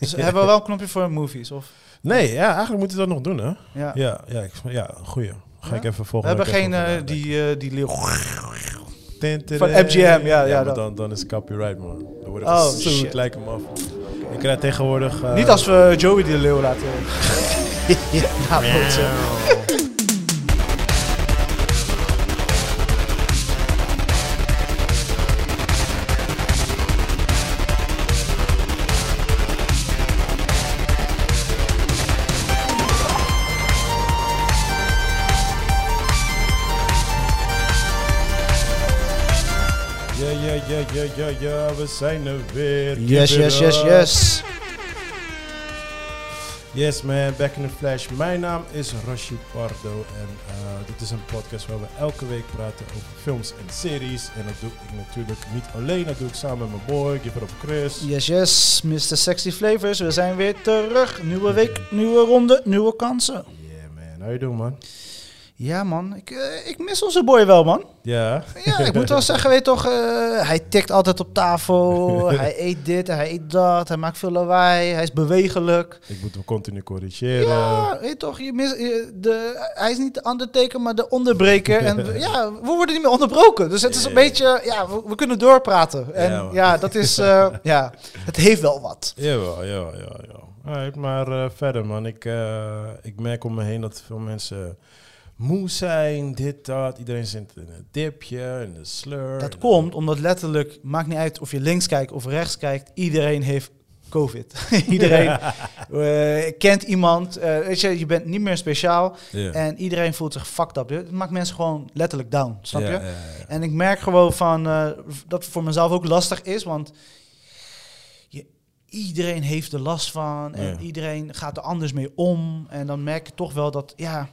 Dus hebben we wel een knopje voor movies? Of? Nee, ja, eigenlijk moet je dat nog doen, hè? Ja. Ja, ja, ik, ja goeie. Ga ik even We volgen. hebben geen eh, die, eh, die leeuw. van Van MGM, ja, ja, dan, dan is het copyright, man. Dan worden Oh, gesued, shit. lijkt hem af. Ik krijg tegenwoordig... eh, Niet als we Joey die leeuw laten. Ja, ja, we zijn er weer. Yes, yes, yes, yes. Yes man, back in the flash. Mijn naam is Rashid Pardo en eh, dit is een podcast waar we elke week praten over films en series. En dat doe ik natuurlijk niet alleen, dat doe ik samen met mijn boy, Give It Up Chris. Yes, yes, Mr. Sexy Flavors. We zijn weer terug. Nieuwe week, nieuwe ronde, nieuwe kansen. Yeah man, how you doing man? Ja, man. Ik, eh, ik mis onze boy wel, man. Ja, Ja, ik moet wel zeggen, weet je toch, eh, hij tikt altijd op tafel. hij eet dit, hij eet dat. Hij maakt veel lawaai. Hij is bewegelijk. ik moet hem continu corrigeren. Ja, weet je toch, je mis, je- de, hij is niet de undertaker, maar de onderbreker. En ja, we worden niet meer onderbroken. Dus het is een Ja. beetje, ja, we, we kunnen doorpraten. En Ja, ja, dat is, eh, ja, het heeft wel wat. Jawel, jawel, jawel. jawel. Alright, maar verder man, ik, ik merk om me heen dat veel mensen moe zijn, dit, dat. Iedereen zit in een dipje, in de slur. Dat komt omdat letterlijk, maakt niet uit of je links kijkt of rechts kijkt, iedereen heeft COVID. iedereen eh, kent iemand. eh, weet je, je bent niet meer speciaal en iedereen voelt zich fucked up. Het maakt mensen gewoon letterlijk down, snap je? En ik merk gewoon van eh, dat het voor mezelf ook lastig is, want iedereen heeft er last van en Ja. iedereen gaat er anders mee om. En dan merk je toch wel dat, ja,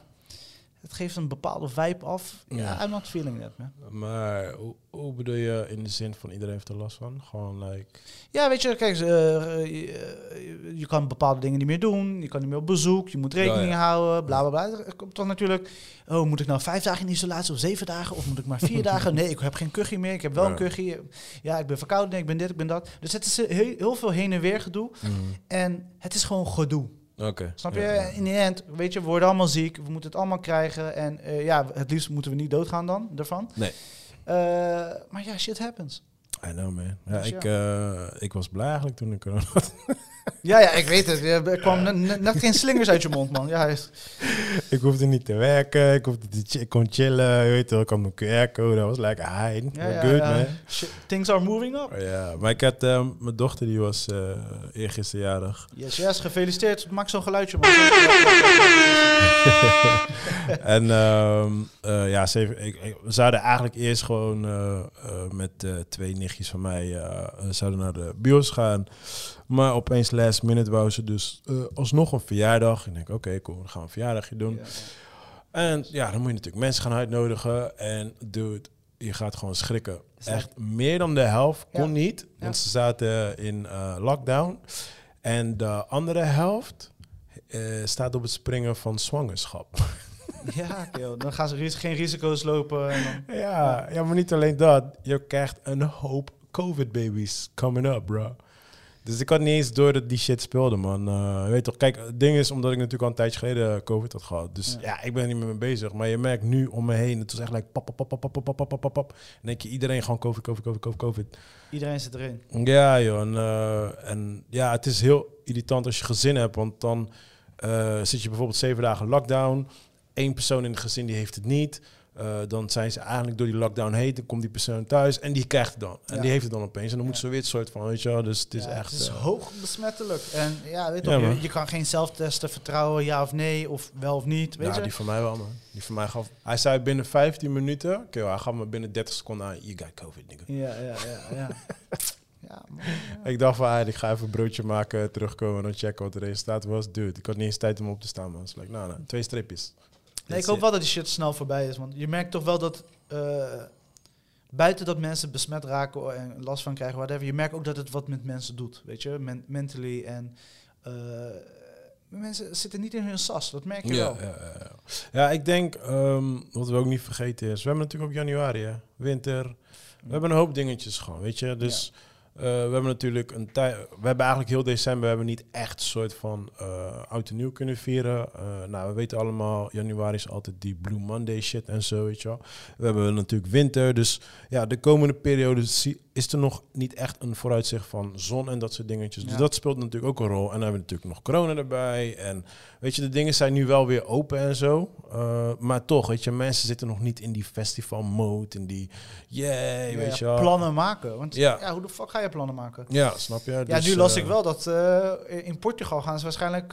het geeft een bepaalde vibe af. Ja. I'm not feeling that, man. Maar hoe, hoe bedoel je in de zin van iedereen heeft er last van? Gewoon like... Ja, weet je, kijk, eh, je, je kan bepaalde dingen niet meer doen. Je kan niet meer op bezoek. Je moet rekening Ja, ja. houden. Bla bla bla. Komt toch natuurlijk. Oh, moet ik nou vijf dagen in isolatie of zeven dagen? Of moet ik maar vier dagen? Nee, ik heb geen kuchje meer. Ik heb wel Ja. een kuchje. Ja, ik ben verkouden. Ik ben dit, ik ben dat. Dus het is heel, heel veel heen en weer gedoe. En het is gewoon gedoe. Oké. Snap je? ja. In de end, weet je, we worden allemaal ziek. We moeten het allemaal krijgen. En eh, ja, het liefst moeten we niet doodgaan dan, daarvan. Nee. Eh, maar ja, shit happens. I know man. Ja, Dus ik, eh, ik was blij eigenlijk toen ik corona had. Ja, ja, ik weet het. Er kwam net- geen slingers uit je mond, man. Ja, is- ik hoefde niet te werken, ik, hoefde te ik kon chillen, je weet wel, ik had mijn QR-code, dat was like, hi, ja, good ja. man. Things are moving up. Ja, maar ik had, eh, mijn dochter die was eh eergisteren jarig. Yes, yes, gefeliciteerd. Maak zo'n geluidje, man. en ehm, eh, ja, ze ik, ik- we zouden eigenlijk eerst gewoon eh, met twee nichtjes van mij zouden naar de bios gaan. Maar opeens last minute wou ze dus eh, alsnog een verjaardag. Ik denk, oké, cool, dan gaan we een verjaardagje doen. Ja, ja. En ja, dan moet je natuurlijk mensen gaan uitnodigen. En dude, je gaat gewoon schrikken. Echt meer dan de helft kon Ja. niet. Want ze zaten in eh, lockdown. En de andere helft eh, staat op het springen van zwangerschap. Ja, joh. dan gaan ze ris- geen risico's lopen. En dan... ja, ja, maar niet alleen dat. Je krijgt een hoop COVID-babies coming up, bro. Dus ik had niet eens door dat die shit speelde, man. Eh, weet toch, kijk, het ding is omdat ik natuurlijk al een tijdje geleden COVID had gehad. Dus ja, ik ben er niet meer mee bezig. Maar je merkt nu om me heen, het was echt like pap, pap, pap, pap, pap, pap, pap, pap. En denk je, iedereen gewoon COVID, COVID, COVID, COVID, COVID. Iedereen zit erin. Ja, joh. En, eh, en ja, het is heel irritant als je gezin hebt, want dan eh, zit je bijvoorbeeld zeven dagen lockdown. Eén persoon in het gezin die heeft het niet. Eh, dan zijn ze eigenlijk door die lockdown heen. Dan komt die persoon thuis en die krijgt het dan. En Ja. die heeft het dan opeens. En dan Ja. moet ze weer het soort van, weet je wel. Dus het is Ja, echt... Het is eh, hoog besmettelijk. En ja, weet je, Ja, je, je kan geen zelftesten vertrouwen, ja of nee, of wel of niet. Weet ja, je? die van mij wel, man. Die van mij gaf... Hij zei binnen 15 minuten... Oké, hij gaf me binnen 30 seconden aan... You got COVID, nigga. Ja, ja, ja. ja. ja man. Ik dacht van, ah, ik ga even een broodje maken, terugkomen... en dan checken wat de resultaat was. Dude, ik had niet eens tijd om op te staan, man. Dus like, nou, nou, twee stripjes. Nee, ik hoop wel dat die shit snel voorbij is. Want je merkt toch wel dat eh, buiten dat mensen besmet raken en last van krijgen, whatever, je merkt ook dat het wat met mensen doet. Weet je, Men- mentally. En eh, mensen zitten niet in hun sas. Dat merk je Ja, wel. ja, ja, ja. ja, ik denk, ehm, wat we ook niet vergeten is, we hebben natuurlijk ook januari, hè? winter. We hebben een hoop dingetjes gewoon, weet je. Dus Eh, we hebben natuurlijk een tijd. We hebben eigenlijk heel december we hebben niet echt een soort van eh oud en nieuw kunnen vieren. Eh, nou, we weten allemaal, januari is altijd die Blue Monday shit en zo, weet je wel. We hebben natuurlijk winter. Dus ja, de komende periode is er nog niet echt een vooruitzicht van zon en dat soort dingetjes. Dus dat speelt natuurlijk ook een rol. En dan hebben we natuurlijk nog corona erbij. En weet je, de dingen zijn nu wel weer open en zo. Eh, maar toch, weet je, mensen zitten nog niet in die festival mode. In die, Ja, weet je wel. plannen maken. Want Ja. ja. hoe de fuck ga je plannen maken? Ja, snap je? Ja, Dus, nu las eh, ik wel dat eh, in Portugal gaan ze waarschijnlijk...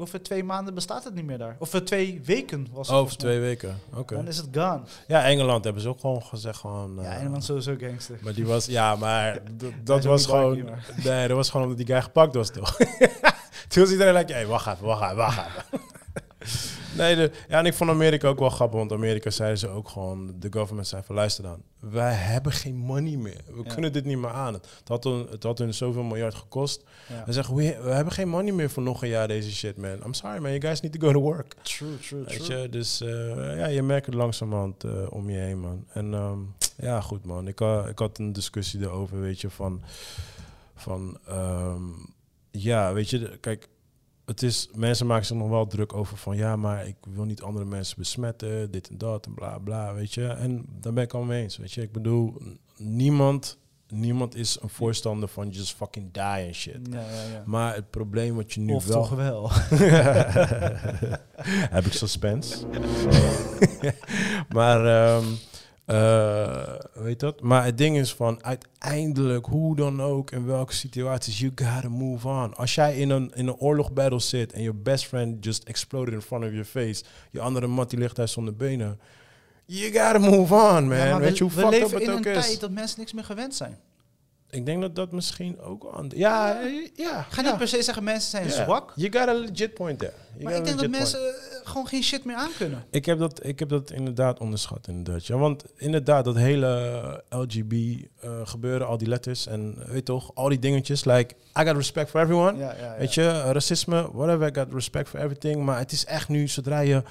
over twee maanden bestaat het niet meer daar. Of voor twee weken was het. Over volgens mij. twee weken. Oké. Dan is het gone. Ja, Engeland hebben ze ook gewoon gezegd gewoon. ja, eh, Engeland sowieso gangster. Maar die was, ja, maar dat was gewoon, nee, dat was gewoon omdat die guy gepakt was, toch? Toen was iedereen like, hey, wacht even, wacht even, wacht even. nee, de, ja, en ik vond Amerika ook wel grappig, want Amerika zeiden ze ook gewoon, de government zei van, luister dan, wij hebben geen money meer. We Ja. kunnen dit niet meer aan. Het had, hun, het had hun zoveel miljard gekost. Ja. We zeggen, we, we hebben geen money meer voor nog een jaar deze shit, man. I'm sorry, man, you guys need to go to work. True, true, Weet true. je, dus eh, ja, je merkt het langzamerhand eh, om je heen, man. En ehm, ja, goed, man. Ik, ha- ik had een discussie erover, weet je, van... van ehm, ja, weet je, de- kijk, het is... Mensen maken zich nog wel druk over van... Ja, maar ik wil niet andere mensen besmetten, dit en dat en bla, bla, weet je. En daar ben ik al mee eens, weet je. Ik bedoel, niemand... Niemand is een voorstander van just fucking die en shit. Ja, ja, ja. Maar het probleem wat je nu Of wel... toch wel. Heb ik suspense. maar, ehm eh, weet dat? Maar het ding is van, uiteindelijk, hoe dan ook, in welke situaties, you gotta move on. Als jij in een, in een oorlogbattle zit en your best friend just exploded in front of your face, je andere mat die ligt daar zonder benen. You gotta move on, man. Ja, weet we, je hoe we fucked up leven het in ook een is? tijd dat mensen niks meer gewend zijn. Ik denk dat dat misschien ook wel aan... Ja, eh, ja. Ga ja. niet per se zeggen mensen zijn Ja. zwak. You got a legit point there. You Maar ik denk dat point. mensen eh, gewoon geen shit meer aankunnen. Ik heb, dat, ik heb dat inderdaad onderschat, inderdaad. Ja, want inderdaad, dat hele LGB eh, gebeuren, al die letters en weet toch, al die dingetjes. Like, I got respect for everyone. Ja, ja, ja. Weet je, racisme, whatever, I got respect for everything. Maar het is echt nu, zodra je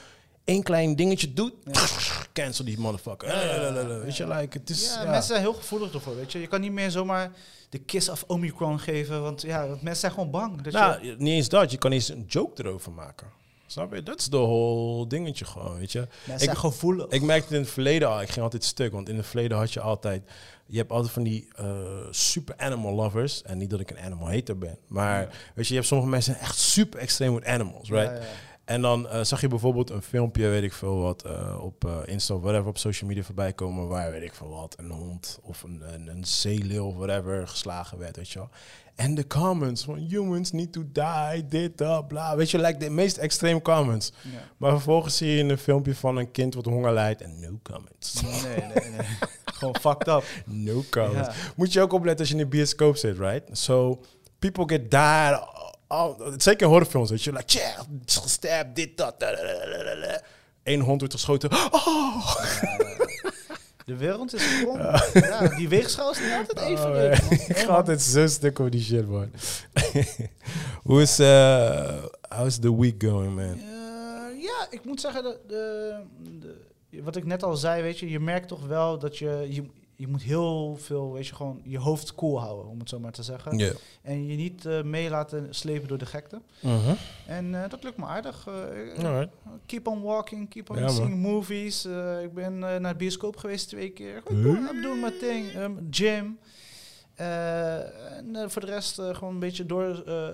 één klein dingetje doet, cancel die motherfucker. Ja, Weet je, like, het is... ja, mensen zijn heel gevoelig ervoor, weet je. Je kan niet meer zomaar de kiss of Omicron geven, want ja, want mensen zijn gewoon bang. Dat je, Nou, niet eens dat. Je kan eens een joke erover maken. Snap je? Dat is de whole dingetje gewoon, weet je. mensen ik- zijn gevoelig. Ik merkte het in het verleden al, ik ging altijd stuk, want in het verleden had je altijd, je hebt altijd van die eh, super animal lovers, en niet dat ik een animal hater ben, maar weet je, je hebt sommige mensen echt super extreem met animals, right? En dan eh, zag je bijvoorbeeld een filmpje, weet ik veel wat, eh, op eh, Insta of whatever, op social media voorbij komen, waar, weet ik veel wat, een hond of een, een, een zeeleeuw of whatever geslagen werd, weet je wel. En de comments van humans need to die, dit, dat, bla. Weet je, like de meest extreme comments. Ja. Maar vervolgens zie je een filmpje van een kind wat honger lijdt en no comments. Nee, nee, nee. gewoon fucked up. No comments. Ja. Moet je ook opletten als je in de bioscoop zit, right? So, people get died. Al- zeker in horrorfilms, weet je. Like, yeah, gestab, dit, dat. da, da, da, da, da, da. Eén hond wordt geschoten. Oh! De wereld is gewoon... Ja, die weegschaal is niet altijd even Oh, leuk, man. Ik ga altijd zo stuk over die shit, man. Hoe is, eh how's the week going, man? Eh, ja, ik moet zeggen, de, de, wat ik net al zei, weet je, je merkt toch wel dat je, je, je moet heel veel, weet je, gewoon je hoofd cool houden, om het zo maar te zeggen. Ja. En je niet eh, mee laten slepen door de gekte. Mhm. En eh, dat lukt me aardig. Eh, keep on walking, keep on Ja, man. seeing movies. Eh, ik ben eh, naar de bioscoop geweest twee keer. Goed, doing my thing. Ehm, gym. Eh, en voor de rest eh, gewoon een beetje door eh,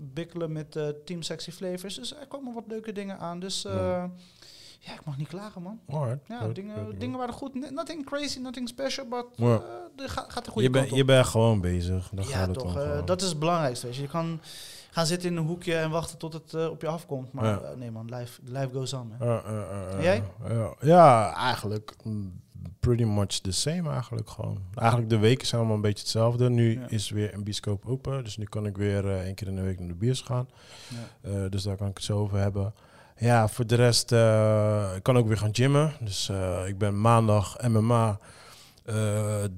bikkelen met eh, Team Sexy Flavors. Dus er komen wat leuke dingen aan. Dus eh, Ja. ik mag niet klagen, man. Alright. Ja, Good, dingen, good, dingen waren goed. Nothing crazy, nothing special, but Ja. eh, er ga- gaat de goede Je, op. je bent gewoon bezig. Dan ja, gaat het toch. eh, dat is het belangrijkste. Weet je. je kan gaan zitten in een hoekje en wachten tot het eh, op je afkomt. Maar Ja. nee man, life, life goes on. En jij? Ja, eigenlijk mm, pretty much the same eigenlijk gewoon. Eigenlijk de weken zijn allemaal een beetje hetzelfde. Nu Ja. is weer een bioscoop open, dus nu kan ik weer één keer in de week naar de bios gaan. Dus daar kan ik het zo over hebben. Ja, voor de rest, eh, ik kan ook weer gaan gymmen. Dus eh, ik ben maandag MMA, eh,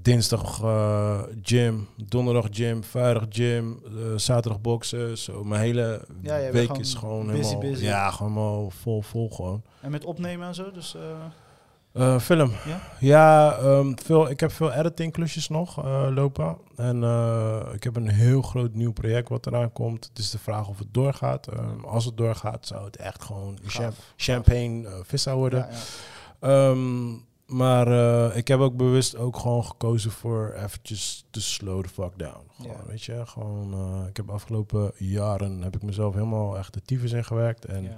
dinsdag gym, donderdag gym, vrijdag gym, zaterdag boksen. Zo, mijn hele Ja, week is gewoon busy, helemaal, busy. ja, gewoon vol, vol gewoon. En met opnemen en zo. Dus Eh, film. Ja? Ja, ehm, veel, ik heb veel editing klusjes nog eh, lopen. En eh, ik heb een heel groot nieuw project wat eraan komt. Het is de vraag of het doorgaat. Ehm, als het doorgaat, zou het echt gewoon champ champagne uh, vissa worden. Ja, ja. Ehm, maar eh, ik heb ook bewust ook gewoon gekozen voor eventjes te slow the fuck down. Gewoon, Ja. weet je, gewoon, eh, ik heb de afgelopen jaren heb ik mezelf helemaal echt de tyfus in gewerkt. En Ja.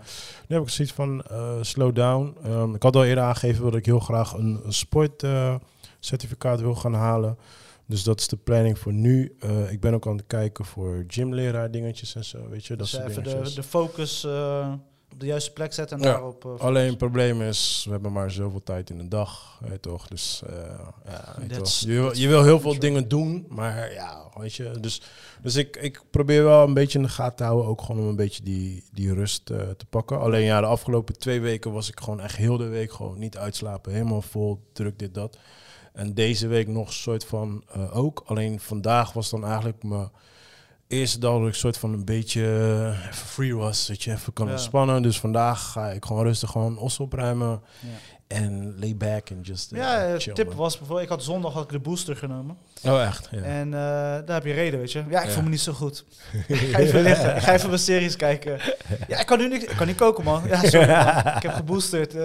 nu heb ik zoiets van eh, slow down. Ehm, ik had al eerder aangegeven dat ik heel graag een, een sport eh, certificaat wil gaan halen. Dus dat is de planning voor nu. Ik ben ook aan het kijken voor gymleraar dingetjes en zo, weet je. Dat Dus soort even de, de focus op de juiste plek zetten en Ja, daarop... eh, Alleen het probleem is, we hebben maar zoveel tijd in de dag, weet toch? Dus eh, ja, weet je, That's- toch? je, that's je wil heel true. veel dingen doen, maar ja, weet je. Dus, dus ik, ik probeer wel een beetje in de gaten te houden, ook gewoon om een beetje die, die rust eh, te pakken. Alleen ja, de afgelopen twee weken was ik gewoon echt heel de week gewoon niet uitslapen, helemaal vol druk dit dat. En deze week nog een soort van eh, ook. Alleen vandaag was dan eigenlijk mijn eerste dag dat ik soort van een beetje eh, even free was. Dat je even kan Ja. ontspannen. Dus vandaag ga ik gewoon rustig gewoon os opruimen. Ja. En lay back en just uh, Ja, eh, chill, tip was bijvoorbeeld, ik had zondag had ik de booster genomen. Oh, echt? Ja. En eh, daar heb je reden, weet je. Ja, ik Ja. voel me niet zo goed. ik ga even liggen. Ik ga even mijn series kijken. Ja, ik kan nu niet, ik kan niet koken, man. Ja, sorry, man. Ik heb geboosterd. ik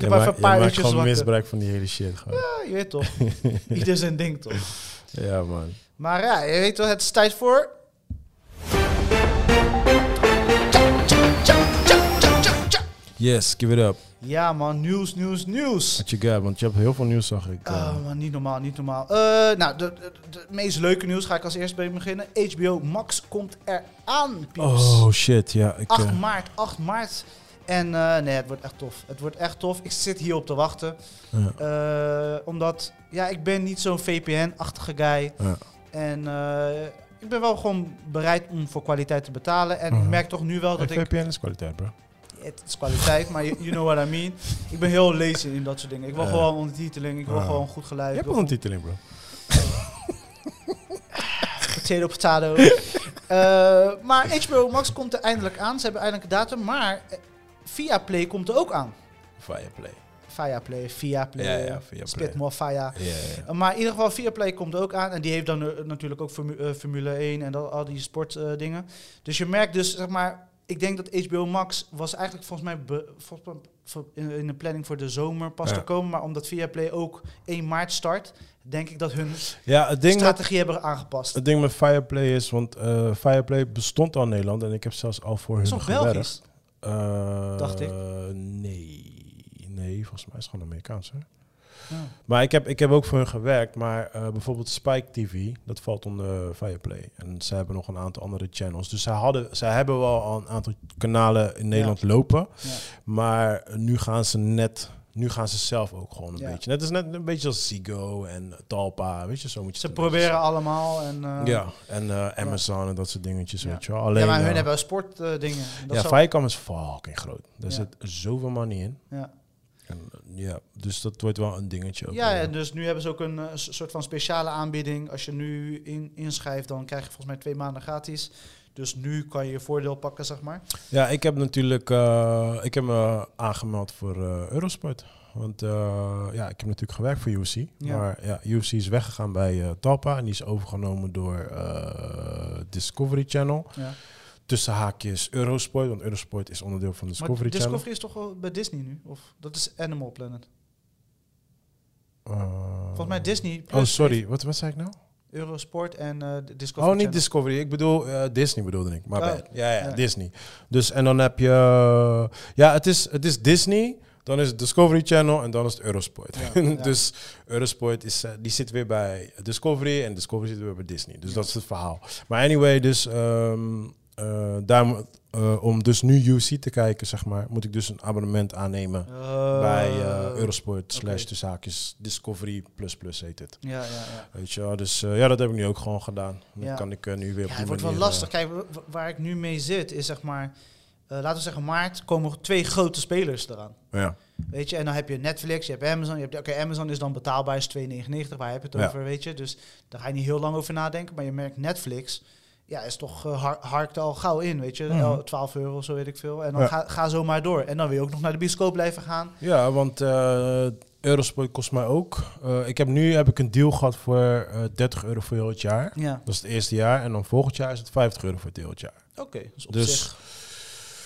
heb even een paar uurtjes gewoon misbruik van die hele shit. Gewoon. Ja, je weet toch. Ieder zijn ding, toch. Ja, man. Maar ja, je weet toch, het is tijd voor... Yes, give it up. Ja, man. Nieuws, nieuws, nieuws. What you got? Want je hebt heel veel nieuws, zag ik. Oh man, niet normaal, niet normaal. Eh, nou, de, de, de meest leuke nieuws ga ik als eerst bij beginnen. HBO Max komt eraan, pieps. oh, shit. Ja, ik... 8 eh, maart, 8 maart. En eh, nee, het wordt echt tof. Het wordt echt tof. Ik zit hier op te wachten. ja, Eh, omdat, ja, ik ben niet zo'n VPN-achtige guy. ja. En eh, ik ben wel gewoon bereid om voor kwaliteit te betalen. En ik Mhm. merk toch nu wel dat Hey, ik... VPN is kwaliteit, bro. Het is kwaliteit, maar you, you know what I mean. Ik ben heel lazy in dat soort dingen. Ik wil Ja. gewoon ondertiteling. Ik wil Ah. gewoon goed geluid. Je hebt een titeling, bro. Potato, potato. Eh, maar HBO Max komt er eindelijk aan. Ze hebben eindelijk een datum. Maar eh, Via Play komt er ook aan. Via Play, Via Play. Ja, ja, Viaplay. Spit more Via. Ja, ja. Uh, maar in ieder geval, Via Play komt er ook aan. En die heeft dan eh, natuurlijk ook Formu- eh, Formule 1 en dat, al die sportdingen. dingen. dus je merkt dus, zeg maar... Ik denk dat HBO Max was eigenlijk volgens mij be- in, de planning voor de zomer pas Ja. te komen. Maar omdat Via Play ook 1 maart start, denk ik dat hun ja, het ding met strategie hebben aangepast. Het ding met Fireplay is, want eh, Fireplay bestond al in Nederland en ik heb zelfs al voor hun gewerkt. Belgisch? Eh, Dacht ik. Nee, nee, volgens mij is het gewoon Amerikaans. Hè? Ja. Maar ik heb, ik heb ook voor hun gewerkt, maar eh, bijvoorbeeld Spike TV, dat valt onder Fireplay. En ze hebben nog een aantal andere channels. Dus zij, hadden, zij hebben wel een aantal kanalen in Nederland lopen, Ja. maar nu gaan ze net... Nu gaan ze zelf ook gewoon een Ja. beetje. Net is net een beetje als Ziggo en Talpa, weet je, zo moet je Ze het proberen allemaal. En, eh, ja, en eh, Amazon en dat soort dingetjes, Ja. weet je wel. Alleen, ja, maar hun eh, hebben sportdingen. ja, Viacom is fucking groot. Daar zit zoveel money in. ja. En, eh, ja, dus dat wordt wel een dingetje ook. ja, en dus nu hebben ze ook een eh, soort van speciale aanbieding. Als je nu in, inschrijft, dan krijg je volgens mij twee maanden gratis. Dus nu kan je je voordeel pakken, zeg maar. ja, ik heb natuurlijk eh, ik heb me aangemeld voor Eurosport. Want ja, ik heb natuurlijk gewerkt voor UFC. Ja. Maar ja, UFC is weggegaan bij Talpa. En die is overgenomen door Discovery Channel. Ja. Tussen haakjes Eurosport. Want Eurosport is onderdeel van Discovery maar Channel. Discovery is toch wel bij Disney nu? Of dat is Animal Planet. Eh, Volgens mij Disney. Oh, sorry. Wat, wat zei ik nou? Eurosport en eh, Discovery Oh, niet Channel. Discovery. Ik bedoel eh, Disney bedoelde ik. Maar Oh, ja, ja, ja. Disney. Dus en dan heb je... ja, het is, het is Disney. Dan is het Discovery Channel en dan is het Eurosport. Ja, ja. dus Eurosport is, die zit weer bij Discovery en Discovery zit weer bij Disney. Dus Ja. dat is het verhaal. Maar anyway, dus ehm, daar, eh, om dus nu UC te kijken, zeg maar, moet ik dus een abonnement aannemen Eh, bij eh, Eurosport slash de zaakjes Discovery plus plus heet het. Ja, ja, ja. Weet je dus ja, dat heb ik nu ook gewoon gedaan. Dan Ja. kan ik nu weer op Ja, die het wordt wel lastig. Kijk, wa- wa- waar ik nu mee zit is zeg maar... laten we zeggen maart komen twee grote spelers eraan. ja. Weet je, en dan heb je Netflix, je hebt Amazon. Je hebt, Oké, Amazon is dan betaalbaar, is 2,99. Waar heb je het Ja. over, weet je? Dus daar ga je niet heel lang over nadenken. Maar je merkt Netflix ja, is toch uh, har harkt al gauw in, weet je. Mhm. 12 euro, zo weet ik veel. En dan Ja. ga, ga zo maar door. En dan wil je ook nog naar de bioscoop blijven gaan. Ja, want eh Eurosport kost mij ook. Eh, ik heb nu heb ik een deal gehad voor eh 30 euro voor heel het jaar. Ja, Dat is het eerste jaar. En dan volgend jaar is het 50 euro voor het heel het jaar. oké. Dus op Dus zich.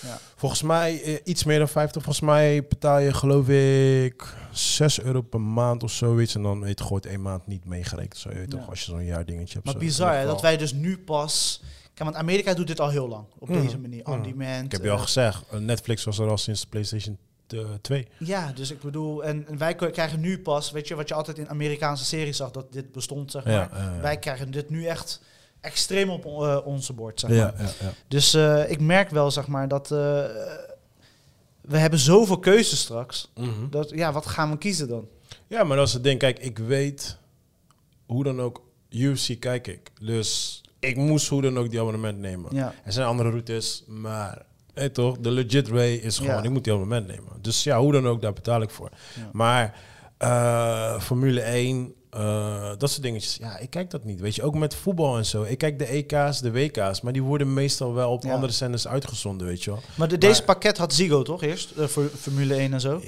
Ja. volgens mij eh, iets meer dan 50. Volgens mij betaal je geloof ik 6 euro per maand of zoiets. En dan weet je gewoon één maand niet meegerekend. Zo, je weet Ja. toch, als je zo'n jaar dingetje hebt. Maar zo. bizar, hè, dat wij dus nu pas... Kijk, want Amerika doet dit al heel lang. Op Mhm. deze manier. On Mhm. demand. Ik heb je al eh, gezegd, eh, Netflix was er al sinds de PlayStation eh, 2. Ja, dus ik bedoel... En, en wij krijgen nu pas... Weet je, wat je altijd in Amerikaanse series zag, dat dit bestond, zeg maar. Ja, Wij krijgen dit nu echt extreem op eh, onze bord, zeg maar. ja, ja, ja. Dus eh, ik merk wel, zeg maar, dat... eh, we hebben zoveel keuzes straks. Mhm. Dat, ja, wat gaan we kiezen dan? Ja, maar dat is het ding. Kijk, ik weet hoe dan ook UFC kijk ik. Dus ik moest hoe dan ook die abonnement nemen. Ja, Er zijn andere routes, maar hey, toch, de legit way is gewoon, ik moet die abonnement nemen. Dus ja, hoe dan ook, daar betaal ik voor. Maar Formule 1, eh, dat soort dingetjes, ja, ik kijk dat niet. Weet je, ook met voetbal en zo. Ik kijk de EK's, de WK's, maar die worden meestal wel op Ja. andere zenders uitgezonden, weet je wel. maar de, deze Maar- pakket had Ziggo toch eerst? eh, voor Formule 1 en zo.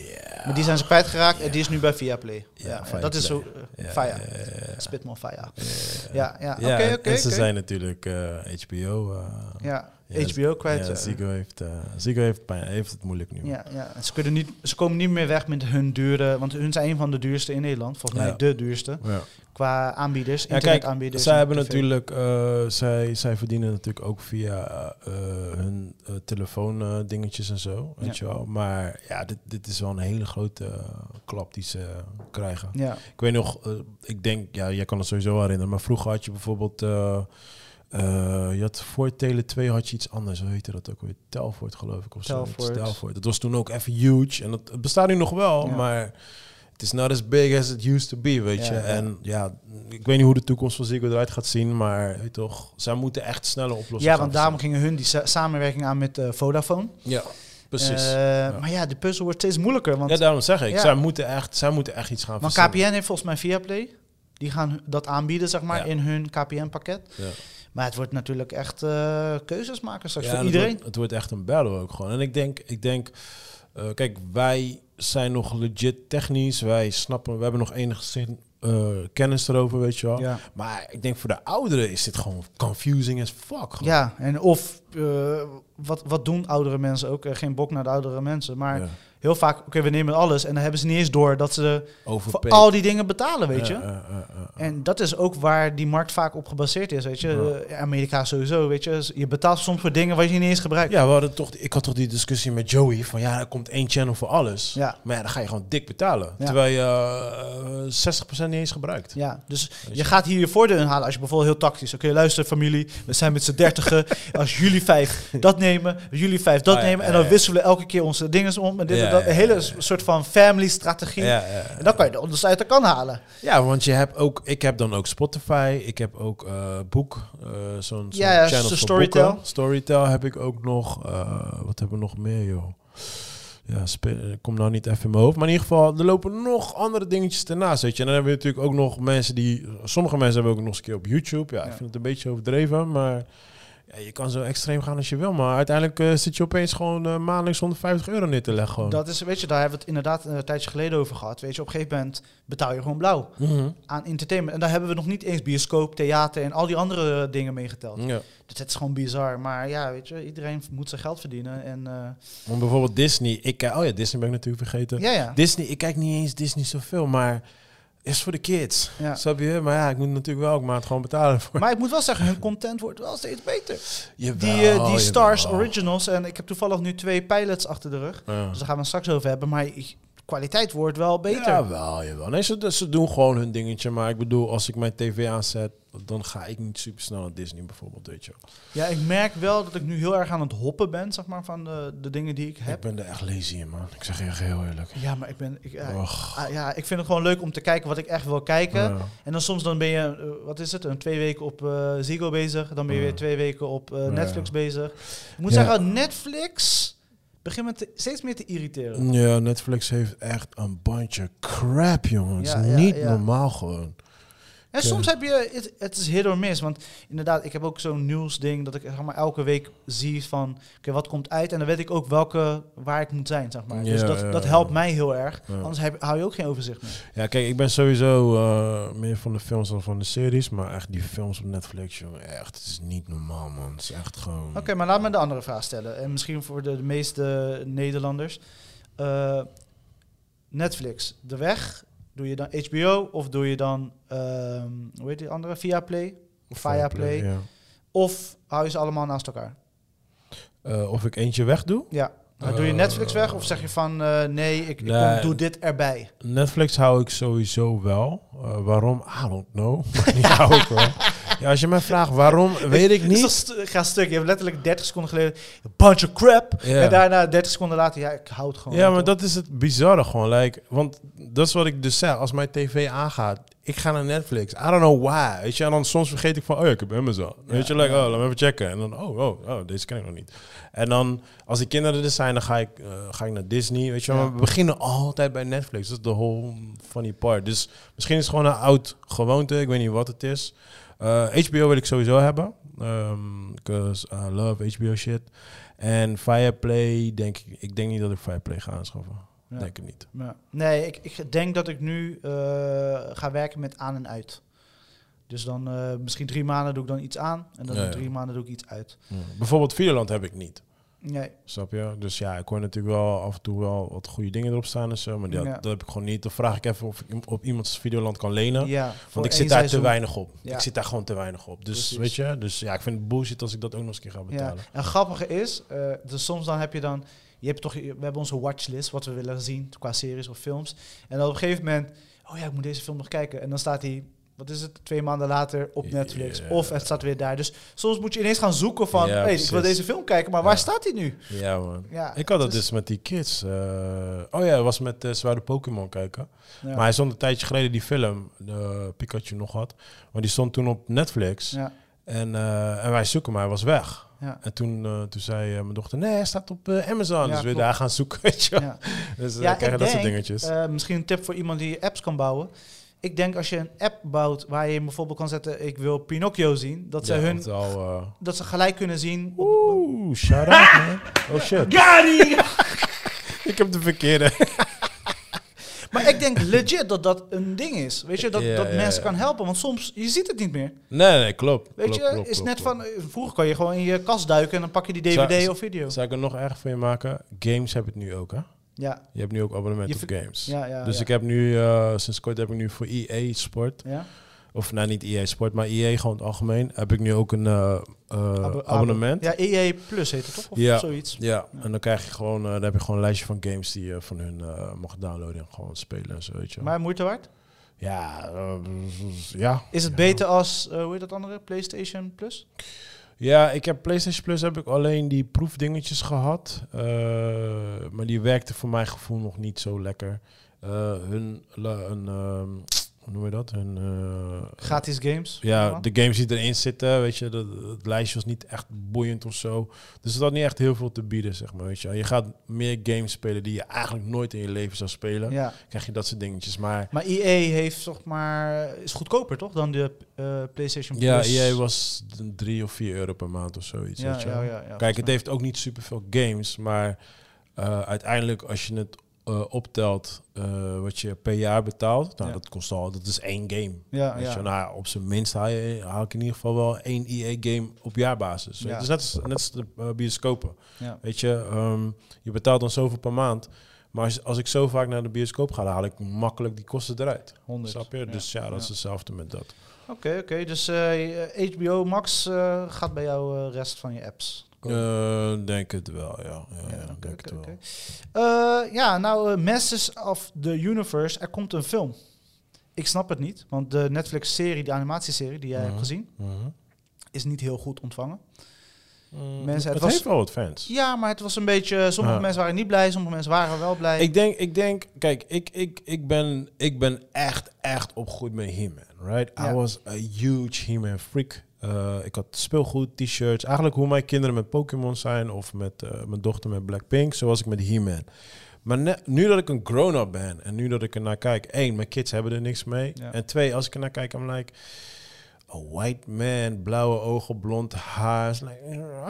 Maar die zijn ze kwijtgeraakt en die is nu bij Viaplay. Ja, Ja, Viaplay. dat is zo... uh, Ja, Faya. ja, ja, ja. Oké, oké, en ze zijn natuurlijk HBO. eh, Ja, HBO kwijt. Ja, eh, Ziggo heeft, eh, Ziggo heeft, pijn, heeft het moeilijk nu. Ja, ja. Ze, kunnen niet, ze komen niet meer weg met hun dure... Want hun zijn een van de duurste in Nederland. Volgens mij de duurste. Qua aanbieders, Ja, kijk, internetaanbieders. zij en hebben natuurlijk, eh, zij, zij verdienen natuurlijk ook via hun telefoon dingetjes en zo, weet Ja. je wel. Maar ja, dit, dit is wel een hele grote klap die ze krijgen. Ja, Ik weet nog, ik denk, ja, jij kan het sowieso herinneren, maar vroeger had je bijvoorbeeld, je had voor Tele 2 had je iets anders, hoe heette dat ook weer? Telfort geloof ik of zo. Telfort. Telfort. Dat was toen ook even huge en dat, het bestaat nu nog wel, Ja. maar het is not as big as it used to be, weet je. ja. En ja, ik weet niet hoe de toekomst van Ziggo eruit gaat zien, maar weet toch, zij moeten echt snelle oplossingen ja want daarom gingen hun die sa- samenwerking aan met eh, Vodafone. Ja, precies. Eh, Maar ja, de puzzel wordt steeds moeilijker. Want, ja, daarom zeg ik, zij, moeten echt, zij moeten echt iets gaan want. KPN heeft volgens mij Viaplay. Die gaan dat aanbieden, zeg maar, in hun KPN-pakket. Ja. Maar het wordt natuurlijk echt eh, keuzes maken straks Ja, voor het iedereen. wordt- Het wordt echt een battle ook gewoon. En ik denk, ik denk eh, kijk, wij zijn nog legit technisch. Wij snappen, we hebben nog enige zin, eh, kennis erover, weet je wel. Ja. Maar ik denk voor de ouderen is dit gewoon confusing as fuck. gewoon. ja, en of wat, wat doen oudere mensen ook? Geen bok naar de oudere mensen. Maar Ja. Heel vaak, oké, we nemen alles. En dan hebben ze niet eens door dat ze voor Overpaid. al die dingen betalen, weet je. En dat is ook waar die markt vaak op gebaseerd is, weet je. Eh, Amerika sowieso, weet je. Je betaalt soms voor dingen wat je niet eens gebruikt. Ja, we hadden toch, ik had toch die discussie met Joey van ja, er komt één channel voor alles. Ja. Maar ja, dan ga je gewoon dik betalen. Ja. Terwijl je eh, 60% niet eens gebruikt. Ja, dus je je. gaat hier je voordeel inhalen als je bijvoorbeeld heel tactisch... Oké, luister familie, we zijn met z'n dertigen. als jullie vijf dat nemen, jullie vijf dat Ah, ja, nemen... en dan wisselen we elke keer onze dingen om. En dit en dat. Een hele soort van family-strategie. En dan kan je de onderste uit de kan halen. Ja, want je hebt ook, ik heb dan ook Spotify, ik heb ook eh boek, eh, zo'n zo'n Ja, channel zo voor Storytel. boeken. Storytel heb ik ook nog. eh, wat hebben we nog meer, joh? Ja, ik kom nou niet even in mijn hoofd. Maar in ieder geval, er lopen nog andere dingetjes ernaast, weet je. En dan hebben we natuurlijk ook nog mensen die... Sommige mensen hebben ook nog eens een keer op YouTube. Ja, ik Ja. vind het een beetje overdreven, maar... Ja, je kan zo extreem gaan als je wil, maar uiteindelijk eh, zit je opeens gewoon eh, maandelijks 150 euro neer te leggen. Gewoon. Dat is, weet je, daar hebben we het inderdaad een tijdje geleden over gehad. Weet je, op een gegeven moment betaal je gewoon blauw Mhm. aan entertainment. En daar hebben we nog niet eens bioscoop, theater en al die andere eh, dingen meegeteld. Ja. Dus het is gewoon bizar. Maar ja, weet je, iedereen moet zijn geld verdienen. En eh, Want bijvoorbeeld Disney. Ik, oh ja, Disney ben ik natuurlijk vergeten. ja, ja. Disney, ik kijk niet eens Disney zoveel, maar is voor de kids. Ja. Snap je? Maar ja, ik moet natuurlijk wel ook maand gewoon betalen voor. Maar ik moet wel zeggen, hun content wordt wel steeds beter. Jawel, Die, eh, die jawel. Stars Originals. En ik heb toevallig nu twee pilots achter de rug. Ja. Dus daar gaan we het straks over hebben. Maar ik- kwaliteit wordt wel beter. Ja, wel, jawel. Nee, ze, ze doen gewoon hun dingetje. Maar ik bedoel, als ik mijn tv aanzet, dan ga ik niet super snel naar Disney bijvoorbeeld, weet je. wel. Ja, ik merk wel dat ik nu heel erg aan het hoppen ben, zeg maar, van de, de dingen die ik Ik heb. ben er echt lazy in, man. Ik zeg je echt heel eerlijk. Ja, maar ik ben... Ik, ja, Och. ah, ja, ik vind het gewoon leuk om te kijken wat ik echt wil kijken. Ja. En dan soms dan ben je, eh, wat is het, een twee weken op eh Ziggo bezig. Dan ben je Ja. weer twee weken op eh, Ja. Netflix bezig. Ik moet Ja. zeggen, Netflix begint me te- steeds meer te irriteren. Ja, Netflix heeft echt een bandje crap, jongens. Ja, ja, niet ja. normaal gewoon. En soms heb je, het, het is hit or miss. Want inderdaad, ik heb ook zo'n nieuwsding dat ik zeg maar, elke week zie van, oké, wat komt uit? En dan weet ik ook welke, waar ik moet zijn, zeg maar. dus dat, dat helpt mij heel erg. Anders heb, hou je ook geen overzicht meer. Ja, kijk, ik ben sowieso eh, meer van de films dan van de series. Maar echt die films op Netflix, jongen, echt, het is niet normaal, man. Het is echt gewoon... Oké, maar laat me de andere vraag stellen. En misschien voor de, de meeste Nederlanders. Eh, Netflix, de weg. Doe je dan HBO of doe je dan, ehm, hoe heet die andere? Viaplay? Of Viaplay? Ja. Of hou je ze allemaal naast elkaar? Eh, of ik eentje weg doe? Ja. Maar doe je Netflix weg of zeg je van eh, nee, ik, ik Nee. kom- doe dit erbij? Netflix hou ik sowieso wel. Eh, waarom? I don't know. Maar die hou ik wel. Ja, als je mij vraagt waarom, weet ik niet. st- ga stuk. Je hebt letterlijk 30 seconden geleden een bunch of crap. En daarna 30 seconden later, ja, ik hou het gewoon. Ja, maar dat is het bizarre gewoon. Like, want dat is wat ik dus zeg. Als mijn tv aangaat, ik ga naar Netflix. I don't know why. Weet je, en dan soms vergeet ik van, oh ja, ik heb Amazon. Weet je, like, ja. oh, laat me even checken. En dan, oh, oh, oh, deze ken ik nog niet. En dan, als die kinderen er zijn, dan ga ik, eh, ga ik naar Disney. Weet je. Ja. maar we beginnen altijd bij Netflix. Dat is de whole funny part. Dus misschien is het gewoon een oud gewoonte. Ik weet niet wat het is. Eh, HBO wil ik sowieso hebben. Because I love HBO shit. En Fireplay, denk ik, ik denk niet dat ik Fireplay ga aanschaffen. Ja. Denk ik niet. Ja. Nee, ik, ik denk dat ik nu eh, ga werken met aan en uit. Dus dan eh, misschien drie maanden doe ik dan iets aan. En dan Ja, drie maanden doe ik iets uit. Bijvoorbeeld Videoland heb ik niet. Nee. Snap je? Dus ja, ik hoor natuurlijk wel af en toe wel wat goede dingen erop staan en zo. Maar dat, Ja. dat heb ik gewoon niet. Dan vraag ik even of ik op iemands Videoland kan lenen. Ja, want ik zit daar seizoen. te weinig op. Ja. Ik zit daar gewoon te weinig op. Dus Precies. weet je, dus ja, ik vind het bullshit als ik dat ook nog eens een keer ga Ja. betalen. En grappige is, eh, dus soms dan heb je dan, je hebt toch, we hebben onze watchlist, wat we willen zien qua series of films. En dan op een gegeven moment, oh ja, ik moet deze film nog kijken. En dan staat hij, wat is het, twee maanden later op. Netflix. Of het staat weer daar. Dus soms moet je ineens gaan zoeken van, Ja, hey, ik wil deze film kijken, maar waar staat hij nu? Ja, man. Ja, Ik had dat het is- dus met die kids. eh, oh ja, was met uh, Zware Pokémon kijken. Maar hij stond een tijdje geleden die film, de Pikachu nog had. Maar die stond toen op Netflix. En, eh, en wij zoeken, maar hij was weg. Ja. En toen, eh, toen zei eh, mijn dochter, nee, hij staat op eh, Amazon. Dus weer daar gaan zoeken, weet je ja. Dus krijg je dat soort denk, dingetjes. misschien een tip voor iemand die apps kan bouwen. Ik denk als je een app bouwt waar je bijvoorbeeld kan zetten, ik wil Pinocchio zien, dat ze hun, al, dat ze gelijk kunnen zien. Oeh, shout out, man. Oh shit. Ik heb de verkeerde. Maar ik denk legit dat dat een ding is. Weet je, dat, Ja, dat ja, mensen ja. kan helpen. Want soms, je ziet het niet meer. Nee, nee, klopt. Weet klopt, je, klopt, is klopt, net van... eh, Vroeger kon je gewoon in je kast duiken en dan pak je die Zou- DVD of video. Zal ik er nog erg voor je maken? Games heb het nu ook, hè? Ja, Je hebt nu ook abonnement op games. ja, ja. dus ik heb nu, eh, sinds kort heb ik nu voor EA Sport, Ja? Of nou niet EA Sport, maar EA gewoon het algemeen, heb ik nu ook een eh, eh, Abo- abonnement. Ja, EA Plus heet het toch? Of Ja. zoiets. Ja, en dan krijg je gewoon, eh, dan heb je gewoon een lijstje van games die je van hun mag downloaden en gewoon spelen en zo, weet je. Maar moeite waard? ja, ja. Is het beter als, hoe heet dat andere? PlayStation Plus? Ja, ik heb PlayStation Plus heb ik alleen die proefdingetjes gehad. Eh, maar die werkte voor mijn gevoel nog niet zo lekker. Hun, la- een, ehm, hoe noem je dat? Hun, eh, Gratis games? ja, de games die erin zitten, weet je, dat, het lijstje was niet echt boeiend of zo. Dus het had niet echt heel veel te bieden, zeg maar, weet je. Je gaat meer games spelen die je eigenlijk nooit in je leven zou spelen. Ja. Krijg je dat soort dingetjes. Maar Maar EA heeft toch maar... Is goedkoper toch dan de eh, PlayStation Plus? ja, EA was d- drie of vier euro per maand of zoiets, Ja, weet je ja, Kijk, het heeft ook niet superveel games, maar eh, uiteindelijk als je het eh, optelt eh, wat je per jaar betaalt, nou Ja. dat kost al, dat is één game. Ja, Weet ja. je, nou, op zijn minst haal, je, haal ik in ieder geval wel één EA-game op jaarbasis. Ja. Is net als, net als de eh, bioscopen. Ja. Weet je, ehm, je betaalt dan zoveel per maand. Maar als, als ik zo vaak naar de bioscoop ga, dan haal ik makkelijk die kosten eruit. 100. Snap je? Dus ja, dat is hetzelfde met dat. Oké, oké. Dus HBO Max gaat bij jou rest van je apps. Eh, denk het wel, ja. ja, denk wel. Eh, ja, nou, eh, Masters of the Universe, er komt een film. Ik snap het niet, want de Netflix-serie, de animatieserie die jij Mhm. hebt gezien, Mhm. is niet heel goed ontvangen. Mm, Mensen, het het was- heeft wel wat fans. Ja, maar het was een beetje... Sommige Ja. mensen waren niet blij, sommige mensen waren wel blij. Ik denk, ik denk, kijk, ik, ik, ik, ben, ik ben echt, echt opgegroeid met He-Man, right? Ja. I was a huge He-Man freak. Eh, ik had speelgoed, t-shirts. Eigenlijk hoe mijn kinderen met Pokémon zijn of met eh, mijn dochter met Blackpink. Zo was ik met He-Man. Maar nu dat ik een grown-up ben en nu dat ik er naar kijk, één, mijn kids hebben er niks mee. Ja. En twee, als ik er naar kijk, I'm like, a white man, blauwe ogen, blond haar. Like,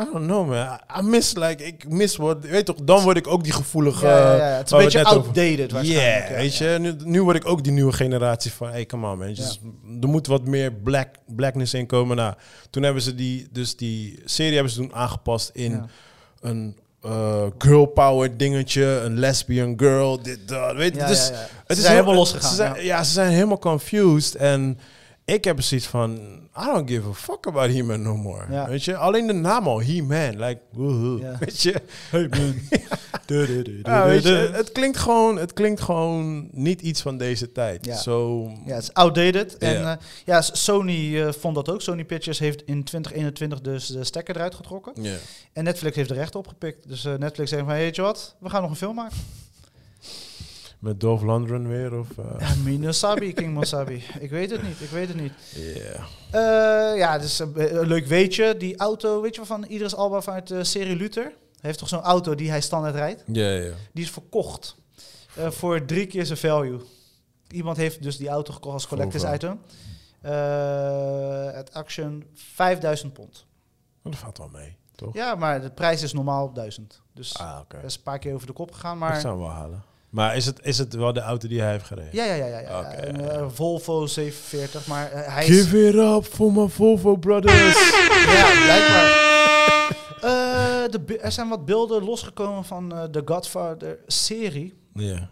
I don't know man, I- miss like, ik mis wat, weet toch, dan word ik ook die gevoelige... Ja, ja, ja. Het is een beetje over- outdated waarschijnlijk. Yeah, weet je. Nu, nu word ik ook die nieuwe generatie van, hey, come on man. Dus Er moet wat meer black, blackness in komen. Nou, toen hebben ze die, dus die serie hebben ze toen aangepast in Ja. een eh, girl power dingetje, een lesbian girl, dit, dat, weet je. Ja, dus ja, ja. het Ze is zijn helemaal losgegaan, Ze zijn, ja. ja. ze zijn helemaal confused en ik heb precies van, I don't give a fuck about He-Man no more. Ja. Weet je, alleen de naam al, He-Man, like, woehoe. Ja. weet je. Hey man. Du- du- du- du- Ja, weet du- je, du. het, klinkt gewoon, het klinkt gewoon niet iets van deze tijd. Ja. Zo, Ja, het is outdated. En Ja. eh, ja, Sony eh, vond dat ook. Sony Pictures heeft in 2021 dus de stekker eruit getrokken. En Netflix heeft de rechten opgepikt. Dus eh, Netflix zegt van, weet je wat, we gaan nog een film maken. Met Dolph Lundgren weer of... eh, Ja, Minasabi, King Masabi. Ik weet het niet, ik weet het niet. yeah. Eh, ja, dus een, een leuk weetje. Die auto, weet je wel, van Idris Alba vanuit de serie Luther? Hij heeft toch zo'n auto die hij standaard rijdt? Ja, ja. Die is verkocht eh, voor drie keer zijn value. Iemand heeft dus die auto gekocht als collectors item. Eh, het action 5000 pond. Oh, dat valt wel mee, toch? Ja, maar de prijs is normaal 1000. Dus Ah, dat is een paar keer over de kop gegaan. Maar zou hem wel halen. Maar is het, is het wel de auto die hij heeft gereden? ja, ja, ja, ja. ja. Een, eh. Volvo 47. Maar eh, hij is... Give it up for my Volvo brothers. Ja, blijkbaar. Eh, de, er zijn wat beelden losgekomen van de Godfather-serie, Ja.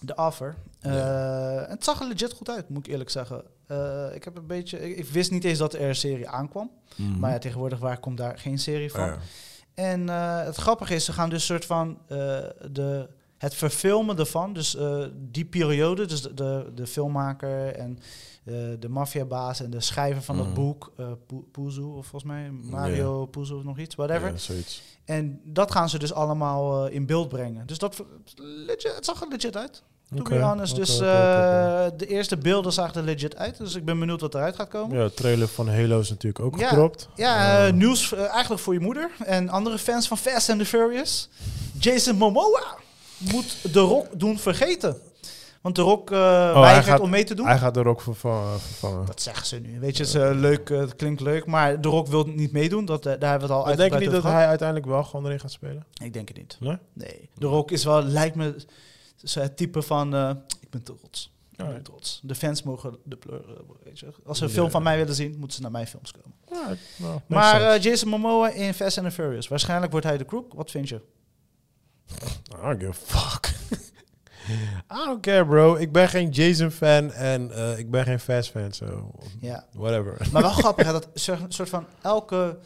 de Offer. En het zag er legit goed uit, moet ik eerlijk zeggen. Ik heb een beetje, ik, ik wist niet eens dat er een serie aankwam. Mhm. Maar ja, tegenwoordig waar komt daar geen serie van. Ja. En het grappige is, ze gaan dus soort van de, het verfilmen ervan. Dus eh, die periode, dus de, de, de filmmaker en eh, de maffiabaas en de schrijver van Mhm. dat boek, Puzo, of volgens mij Mario Puzo of nog iets, whatever. En dat gaan ze dus allemaal in beeld brengen. Dus dat legit, het zag er legit uit. To be honest. dus de eerste beelden zagen er legit uit. Dus ik ben benieuwd wat eruit gaat komen. Ja, de trailer van Halo is natuurlijk ook Ja. Ja, nieuws eigenlijk voor je moeder en andere fans van Fast and the Furious. Jason Momoa moet de Rock doen vergeten. Want de Rock eh Oh, weigert gaat- om mee te doen. Hij gaat er ook vervangen. vervangen. Dat zeggen ze nu. Weet je, het, is, eh, leuk, eh, het klinkt leuk, maar de Rock wil niet meedoen. Dat, eh, daar hebben we het al Maar denk je niet dat gehad. hij uiteindelijk wel gewoon erin gaat spelen? Ik denk het niet. Nee? Nee. De Rock is wel, lijkt me, het type van, eh, ik ben trots. Ik ben trots. De fans mogen de pleur, eh. Als ze een film van mij willen zien, moeten ze naar mijn films komen. Ja, Maar eh, Jason Momoa in Fast and the Furious. Waarschijnlijk wordt hij de crook. Wat vind je? I don't give a fuck. I don't care, bro. Ik ben geen Jason-fan en eh, ik ben geen Fast-fan, so Ja. whatever. Maar wel grappig, hè, dat zo- soort van elke,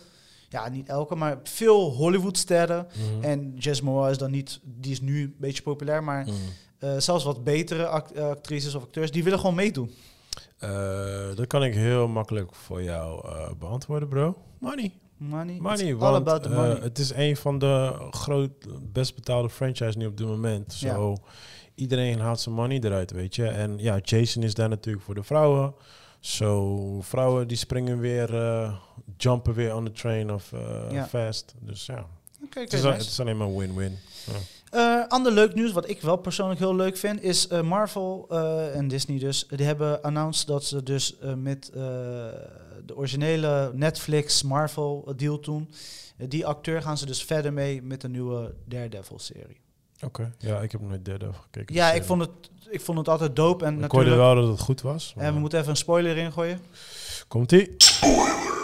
ja niet elke, maar veel Hollywoodsterren. Mhm. En Jason Momoa is dan niet, die is nu een beetje populair, maar Mhm. eh, zelfs wat betere act- eh, actrices of acteurs, die willen gewoon meedoen. Eh, dat kan ik heel makkelijk voor jou beantwoorden, bro. Money. Money, Money, it's all want about the eh, money. het is een van de groot, best betaalde franchise nu op dit moment. Zo, iedereen haalt zijn money eruit, weet je. En ja, Jason is daar natuurlijk voor de vrouwen. Zo, vrouwen die springen weer, eh, jumpen weer on the train of Ja. fast. Dus ja, het is, nice. het is alleen maar win-win. Eh, ander leuk nieuws, wat ik wel persoonlijk heel leuk vind, is Marvel en Disney dus. Die hebben announced dat ze dus met de originele Netflix Marvel deal doen. Eh, die acteur gaan ze dus verder mee met de nieuwe Daredevil-serie. Oké, ja, ik heb nooit derde gekeken. Ja, dus, ik vond, het, ik vond het altijd dope. En ik hoorde wel dat het goed was. en we moeten even een spoiler ingooien. Komt-ie?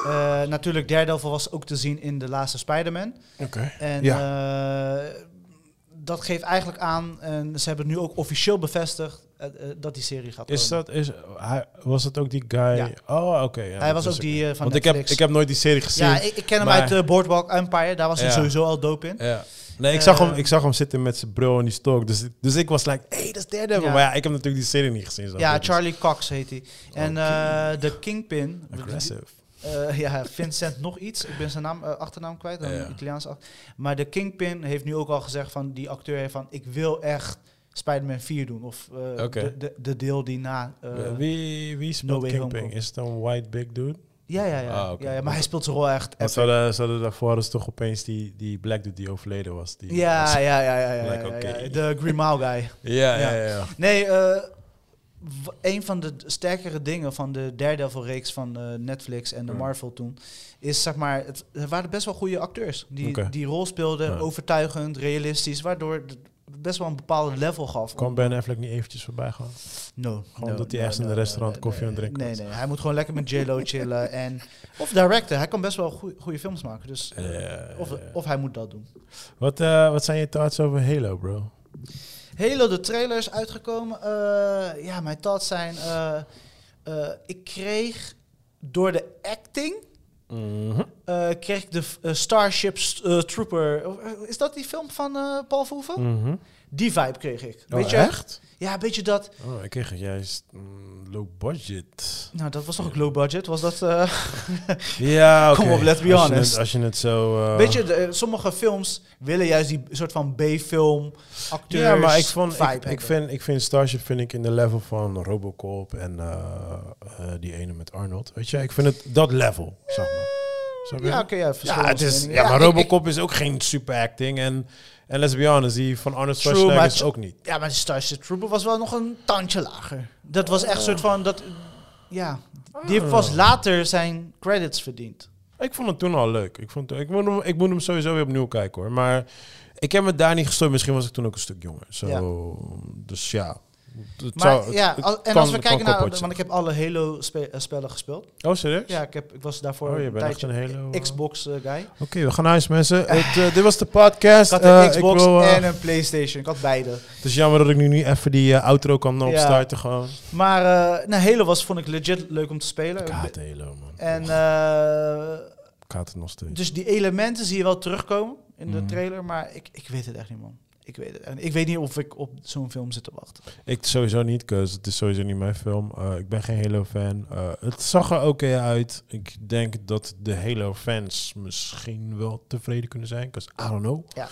Eh natuurlijk, Daredevil was ook te zien in de laatste Spider-Man. Oké. En eh, dat geeft eigenlijk aan, en ze hebben het nu ook officieel bevestigd, eh, eh, dat die serie gaat Is dat, is, hij, was het ook die guy? Ja. Oh, oké. ja, Hij dat was ook die eh, van Want ik heb, ik heb nooit die serie gezien. ja, ik, ik ken hem uit eh, Boardwalk Empire. Daar was hij sowieso al dope in. Ja. Nee, ik zag, Eh, hem, ik zag hem zitten met zijn bril en die stok. Dus, dus ik was like, hey, dat is Daredevil. Ja. Maar ja, ik heb natuurlijk die serie niet gezien. zo. Ja, Dus- Charlie Cox heet hij. En Oké. eh, de Kingpin. Aggressive. eh, ja, Vincent nog iets. Ik ben zijn naam, eh, achternaam kwijt. Een Ja. Italiaans ach- Maar de Kingpin heeft nu ook al gezegd van die acteur van ik wil echt Spider-Man 4 doen. Of Oké. de, de, de deel die na... eh, wie, wie No speelt Home Kingpin? Is het een white big dude? Ja, ja, ja. Ah, ja, ja. Maar hij speelt zijn rol echt. Epic. ze hadden, daarvoor ze toch opeens die, die black dude die overleden was. Die Ja, was- ja, ja, ja. ja, Like, ja. De Green Mile guy. ja, Ja. ja, ja. Nee, eh, een van de sterkere dingen van de Daredevil-reeks van Netflix en de Ja. Marvel toen, is zeg maar, het, er waren best wel goede acteurs die die rol speelden, overtuigend, realistisch, waardoor best wel een bepaalde level gaf. Kwam om- Ben Affleck niet eventjes voorbij gaan? No. Gewoon no, dat hij no, ergens in een no, restaurant no, koffie aan drinken Nee, nee, hij moet gewoon lekker met J-Lo chillen en of directen. Hij kan best wel goede films maken, dus of, of hij moet dat doen. Wat, eh, wat zijn je thoughts over Halo, bro? Halo, de trailer is uitgekomen. Eh, ja, mijn thoughts zijn... eh, eh, ik kreeg door de acting... Mhm. eh, kreeg ik de eh, Starship eh, Trooper... Is dat die film van Paul Verhoeven? Mhm. Die vibe kreeg ik. Oh, Weet je? echt? Ja, een beetje dat... Oh, ik kreeg het juist mm, low budget. Nou, dat was toch ook low budget? Was dat... eh Ja. Kom op, let's be Als je honest. het- Als je het zo... eh, Weet je, de- eh, sommige films willen juist die soort van B-film acteurs Ja, maar ik, vond, vibe ik, vind, ik vind Starship vind ik in de level van Robocop en die ene met Arnold. Weet je, ik vind het dat level, zeg maar. Ja, oké, ja, ja, verschillende het is, ja, maar Robocop is ook geen super acting. En, en let's be honest, die van Arnold Schwarzenegger is ook niet. Ja, maar Starship Trooper was wel nog een tandje lager. Dat was echt een soort van... Dat, ja, die heeft pas later zijn credits verdiend. Ik vond het toen al leuk. Ik, vond, ik, moet hem, ik moet hem sowieso weer opnieuw kijken hoor. Maar ik heb me daar niet gestoord. Misschien was ik toen ook een stuk jonger. Zo, Ja. Dus ja. Het Maar zou- het- ja, al- en als we kijken naar... Want ik heb alle Halo-spellen gespeeld. Oh, serieus? Ja, ik, heb, ik was daarvoor Oh, je een bent echt tijdje een Halo, eh, Xbox eh, guy. Oké, we gaan naar huis mensen. Het, eh, dit was de podcast. Ik had Eh, een Xbox wil, eh, en een Playstation. Ik had beide. Het is jammer dat ik nu niet even die eh, outro kan Ja. opstarten gewoon. Maar nou, Halo was, vond ik legit leuk om te spelen. Ik haat Halo, man. En eh, ik haat het nog steeds. dus die elementen zie je wel terugkomen in de Mhm. trailer. Maar ik, ik weet het echt niet, man. Ik weet het niet. Ik weet niet of ik op zo'n film zit te wachten. Ik sowieso niet, cause het is sowieso niet mijn film. Eh, ik ben geen Halo-fan. Eh, het zag er oké uit. Ik denk dat de Halo-fans misschien wel tevreden kunnen zijn, cause I don't know. Ja.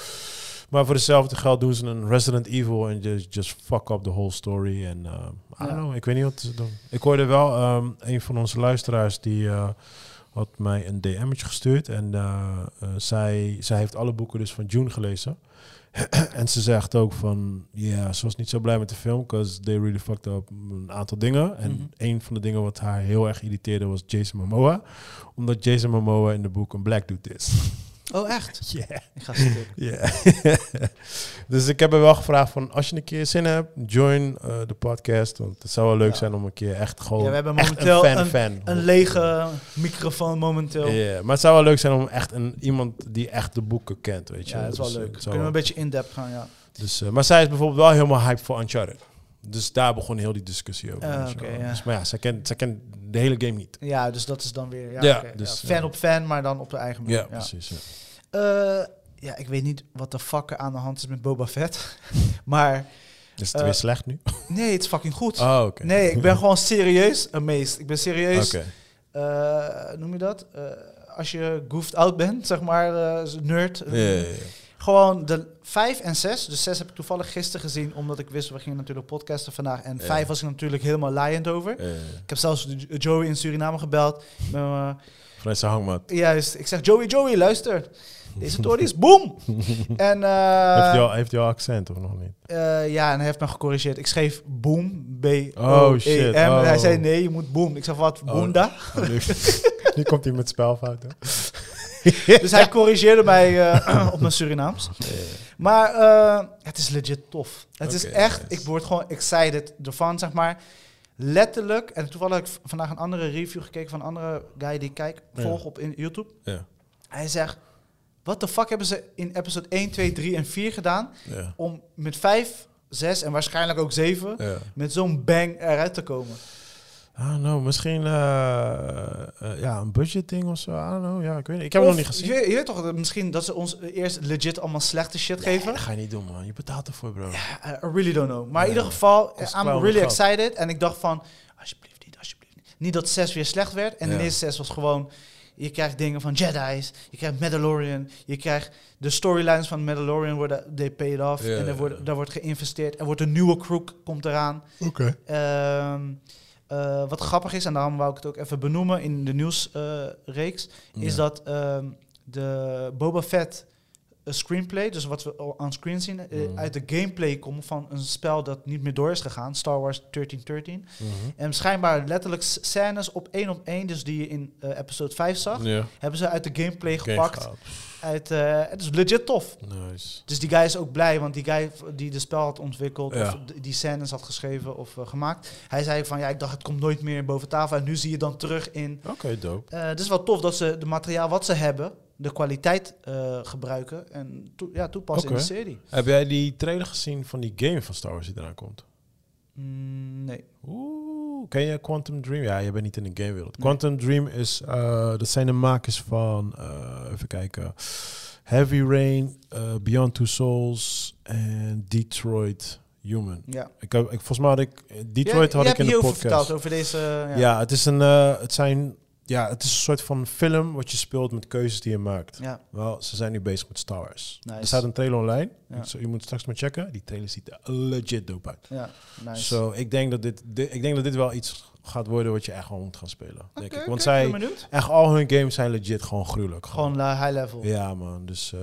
Maar voor hetzelfde geld doen ze een Resident Evil en just, just fuck up the whole story. En uh, I don't Ja. know, ik weet niet wat ze doen. Ik hoorde wel ehm, een van onze luisteraars die eh, had mij een DM'tje gestuurd. En eh, eh, zij, zij heeft alle boeken dus van June gelezen. en ze zegt ook van, ja, ze was niet zo blij met de film, because they really fucked up een aantal dingen. En Mhm. een van de dingen wat haar heel erg irriteerde was Jason Momoa. Omdat Jason Momoa in de boek een black dude is. Oh, echt? Yeah. Ik ga stuk. Ja. dus ik heb er wel gevraagd van, als je een keer zin hebt, join eh, de podcast. Want het zou wel leuk Ja. zijn om een keer echt gewoon Ja, we hebben momenteel een fan, een- fan. Een lege microfoon momenteel. Ja, maar het zou wel leuk zijn om echt een, iemand die echt de boeken kent, weet je. Ja, dat is wel Dus, eh, leuk. Kunnen we een beetje in-depth gaan, ja. Dus, eh, maar zij is bijvoorbeeld wel helemaal hyped voor Uncharted. Dus daar begon heel die discussie over. Wel. ja. Dus, maar ja, zij kent, zij kent de hele game niet. Ja, dus dat is dan weer... Ja, dus, ja. Fan ja. op fan, maar dan op de eigen manier. Ja, precies. Ja. Eh, ja, ik weet niet wat de fuck er aan de hand is met Boba Fett. maar Is het Eh, weer slecht nu? nee, het is fucking goed. Oh. Nee, ik ben gewoon serieus amazed. Ik ben serieus... Eh, noem je dat? Eh, als je goofed out bent, zeg maar, eh, nerd. Ja, ja. Gewoon de 5 en 6. Dus 6 heb ik toevallig gisteren gezien, omdat ik wist, we gingen natuurlijk podcasten vandaag. En Ja. 5 was ik natuurlijk helemaal laaiend over. Ja. Ik heb zelfs Jo- Joey in Suriname gebeld. Met me- Vanuit zijn hangmat. juist, ik zeg, Joey, Joey, luister. Deze tory is boom! en eh, heeft, hij al, heeft hij al accent of nog niet? eh, ja, en hij heeft me gecorrigeerd. Ik schreef boom, B-O-E-M. Oh, shit. E En hij Oh. zei, nee, je moet boom. Ik zeg, wat, Oh. boenda? Oh, nu, nu komt hij met spelfouten. dus hij corrigeerde mij eh, op mijn Surinaams. Maar eh, het is legit tof. Het is echt, ik word gewoon excited ervan, zeg maar. Letterlijk, en toevallig heb ik vandaag een andere review gekeken van een andere guy die ik kijk, Ja. volg op in YouTube. Ja. Hij zegt, wat de fuck hebben ze in episode 1, 2, 3 en 4 gedaan Ja. om met 5, 6 en waarschijnlijk ook 7 ja. met zo'n bang eruit te komen? I don't know, misschien eh, eh, ja, een budget ding of zo. I don't know. Ja, ik weet niet. Ik heb het nog niet gezien. Je, je weet toch, dat misschien dat ze ons eerst legit allemaal slechte shit Nee, geven? dat ga je niet doen, man. Je betaalt ervoor, bro. I really don't know. Maar in ieder geval, I'm really excited. En ik dacht van, alsjeblieft niet, alsjeblieft niet. Niet dat 6 weer slecht werd. En Ja. de eerste 6 was gewoon, je krijgt dingen van Jedi's, je krijgt Mandalorian, je krijgt de storylines van Mandalorian worden, they paid off. Ja, en er ja, wordt, ja. daar wordt geïnvesteerd. Er wordt een nieuwe crew, komt eraan. Oké. Ehm, Eh, wat grappig is, en daarom wou ik het ook even benoemen in de nieuwsreeks, is Ja. dat ehm, de Boba Fett screenplay, dus wat we al aan screen zien, eh, Mhm. uit de gameplay komt van een spel dat niet meer door is gegaan, Star Wars 1313. Mhm. En schijnbaar letterlijk scènes op één op één, dus die je in eh, episode 5 zag, hebben ze uit de gameplay gepakt. Uit, eh, het is legit tof. Nice. Dus die guy is ook blij, want die guy die de spel had ontwikkeld, Ja. of die scènes had geschreven of gemaakt, hij zei van ja, ik dacht het komt nooit meer boven tafel. En nu zie je dan terug in. Oké, dope. eh het is wel tof dat ze de materiaal wat ze hebben, de kwaliteit eh, gebruiken en ja, toepassen in de serie. Heb jij die trailer gezien van die game van Star Wars die eraan komt? Mm, nee. Oeh, ken je Quantum Dream? Ja, je bent niet in de gamewereld. Nee. Quantum Dream is, eh, dat zijn de makers van, eh, even kijken, Heavy Rain, eh, Beyond Two Souls en Detroit Human. Ja. Ik, heb, ik, volgens mij had ik, eh, Detroit Ja, had ik in de podcast. verteld over deze. eh, ja. het is een, eh, het zijn, ja, het is een soort van film wat je speelt met keuzes die je maakt. ja. Wel, ze zijn nu bezig met Star Wars. Nice. Er staat een trailer online. Ja. Je moet straks maar checken. Die trailer ziet er legit dope uit. ja, nice. Zo, ik denk dat dit, dit, ik denk dat dit wel iets gaat worden wat je echt gewoon moet gaan spelen. denk ik. Want zij, echt al hun games zijn legit gewoon gruwelijk. Gewoon eh, high level. Ja. Ja, man. Dus eh,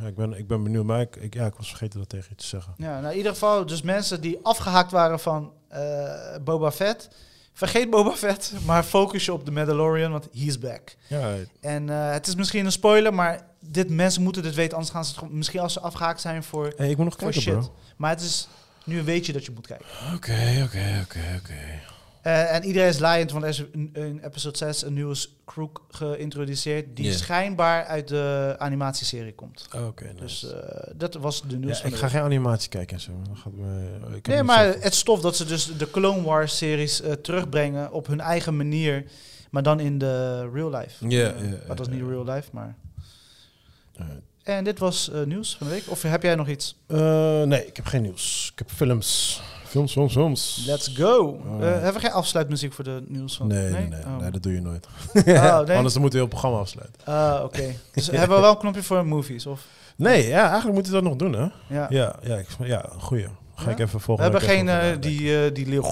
ja, ik, ben, ik ben benieuwd. Maar ik, ik, ja, ik was vergeten dat tegen je te zeggen. nou in ieder geval, dus mensen die afgehaakt waren van eh, Boba Fett. Vergeet Boba Fett, maar focus je op de Mandalorian, want he's back. Ja, En eh, het is misschien een spoiler, maar dit, mensen moeten dit weten, anders gaan ze het misschien als ze afgehaakt zijn voor, hey, ik moet nog kijken, shit. bro. Maar het is, nu weet je dat je moet kijken. Oké, oké, oké, oké. Eh, en iedereen is er is in, episode 6 een nieuwe crook geïntroduceerd, die schijnbaar uit de animatieserie komt. Oké, nice. Dus eh, dat was de nieuws ja, van ik ga geen animatie kijken en zo. Dat gaat me, ik Nee, maar het is tof dat ze dus de Clone Wars series eh, terugbrengen op hun eigen manier, maar dan in de real life. Ja, maar dat is ja, niet real life, maar... En dit was nieuws van de week. Of heb jij nog iets? Nee, ik heb geen nieuws. Ik heb films. Films, films, films. Let's go. Eh, hebben we geen afsluitmuziek voor de nieuws van? Nee, nee, nee, Oh. nee, dat doe je nooit. Oh, nee? Anders dan moeten we heel het programma afsluiten. Ah, oké. Dus hebben we wel een knopje voor movies? Of? Nee, ja, eigenlijk moeten we dat nog doen, hè? Ja. Ja, ja, ik, ja goeie. Ga Ja? ik even We volgende hebben geen eh, die, eh, die leeuw.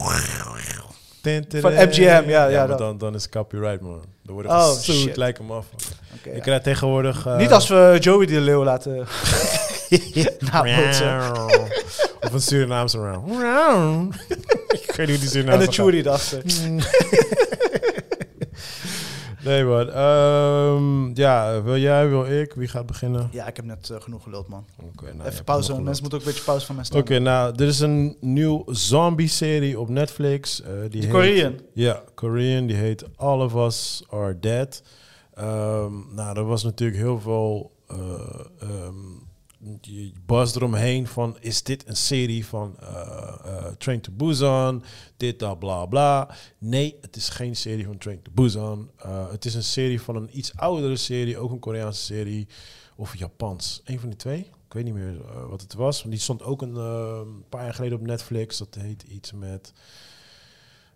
van MGM, ja, ja, dan, dan is copyright, man. Dan worden Oh, we shit. zoet, lijken me af. Ik krijg tegenwoordig... Niet als we Joey de leeuw laten nabootsen. of een Surinaamse round. ik weet niet hoe die En Surinaamse de Chewie erachter. Nee, man. Ehm, ja, wil jij, wil ik? Wie gaat beginnen? Ja, ik heb net eh, genoeg geluld, man. Oké, nou, Even pauze. Mensen moeten ook een beetje pauze van mij Oké, staan. nou, dit is een nieuw zombie-serie op Netflix. eh, die De heet- Korean. Ja, Korean. Die heet All of Us Are Dead. Ehm, nou, er was natuurlijk heel veel ehm, die buzz eromheen van... is dit een serie van eh, eh, Train to Busan? Dit, dat, bla, bla. Nee, het is geen serie van Train to Busan. Eh, het is een serie van een iets oudere serie. Ook een Koreaanse serie. Of Japans. Een van die twee. Ik weet niet meer wat het was. Want die stond ook een paar jaar geleden op Netflix. Dat heet iets met...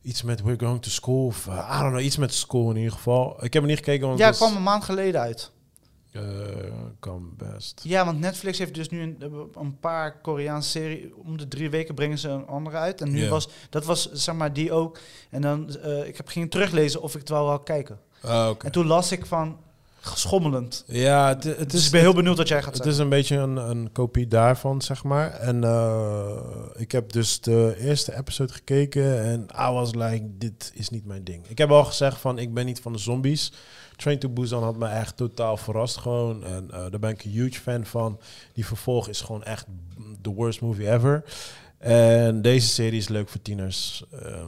Iets met We're Going to School. Of I don't know, iets met school in ieder geval. Ik heb er niet gekeken, want Ja, het kwam een maand geleden uit. Eh, kan best. Ja, want Netflix heeft dus nu een, een paar Koreaanse series. Om de drie weken brengen ze een andere uit. En nu was, dat was zeg maar die ook. En dan, eh, ik heb ging teruglezen of ik het wel wil kijken. Ah. En toen las ik van, schommelend. Ja, het, het dus is, ik ben heel benieuwd wat jij gaat het zeggen. is een beetje een, een kopie daarvan, zeg maar. En eh, ik heb dus de eerste episode gekeken en I was like, dit is niet mijn ding. Ik heb al gezegd van, ik ben niet van de zombies. Train to Busan had me echt totaal verrast gewoon. En eh, daar ben ik een huge fan van. Die vervolg is gewoon echt the worst movie ever. En deze serie is leuk voor tieners. Ehm,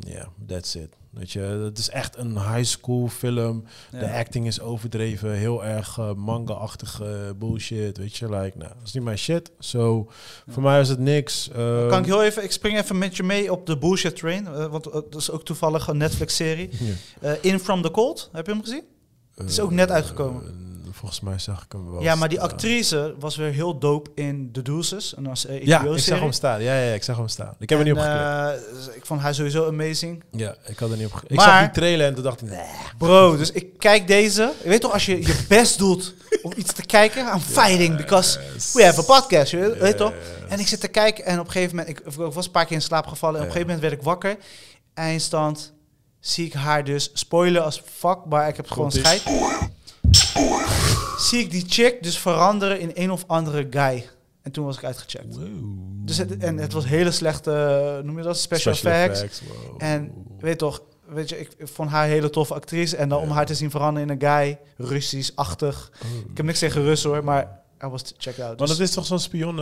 Ja, that's it. Weet je, het is echt een high school film. Ja. De acting is overdreven, heel erg eh, manga-achtige bullshit. Weet je, like, nou, dat is niet mijn shit. So, voor mij is het niks. Eh, Kan ik heel even, ik spring even met je mee op de bullshit train, eh, want dat is ook toevallig een Netflix-serie. ja. In From the Cold, heb je hem gezien? Is ook net uitgekomen. Eh, volgens mij zag ik hem wel. ja, maar die staan. actrice was weer heel dope in The Deuces, en als uh, Ja, ik zag hem staan. Ja, ja, ik zag hem staan. Ik heb er niet op geklikt. ik vond haar sowieso amazing. Ja, ik had er niet op. Ik maar- zag die trailer en toen dacht ik, nee. Bro, dus ik kijk deze. Je weet toch, als je je best doet om iets te kijken, I'm fighting because we have a podcast, je weet, toch? En ik zit te kijken en op een gegeven moment, ik, ik was een paar keer in slaap gevallen en op een gegeven moment werd ik wakker. Eindstand zie ik haar dus spoilen als fuck, maar ik heb gewoon Komt-ie. scheid. zie ik die chick dus veranderen in een of andere guy. En toen was ik uitgecheckt. Dus het, en het was hele slechte, noem je dat, special, effects. wow. En weet toch, weet je, ik, ik vond haar een hele toffe actrice. En dan om haar te zien veranderen in een guy, Russisch-achtig. Oh. Ik heb niks tegen Russen hoor, maar I was check out. Maar Dus- dat is toch zo'n spion...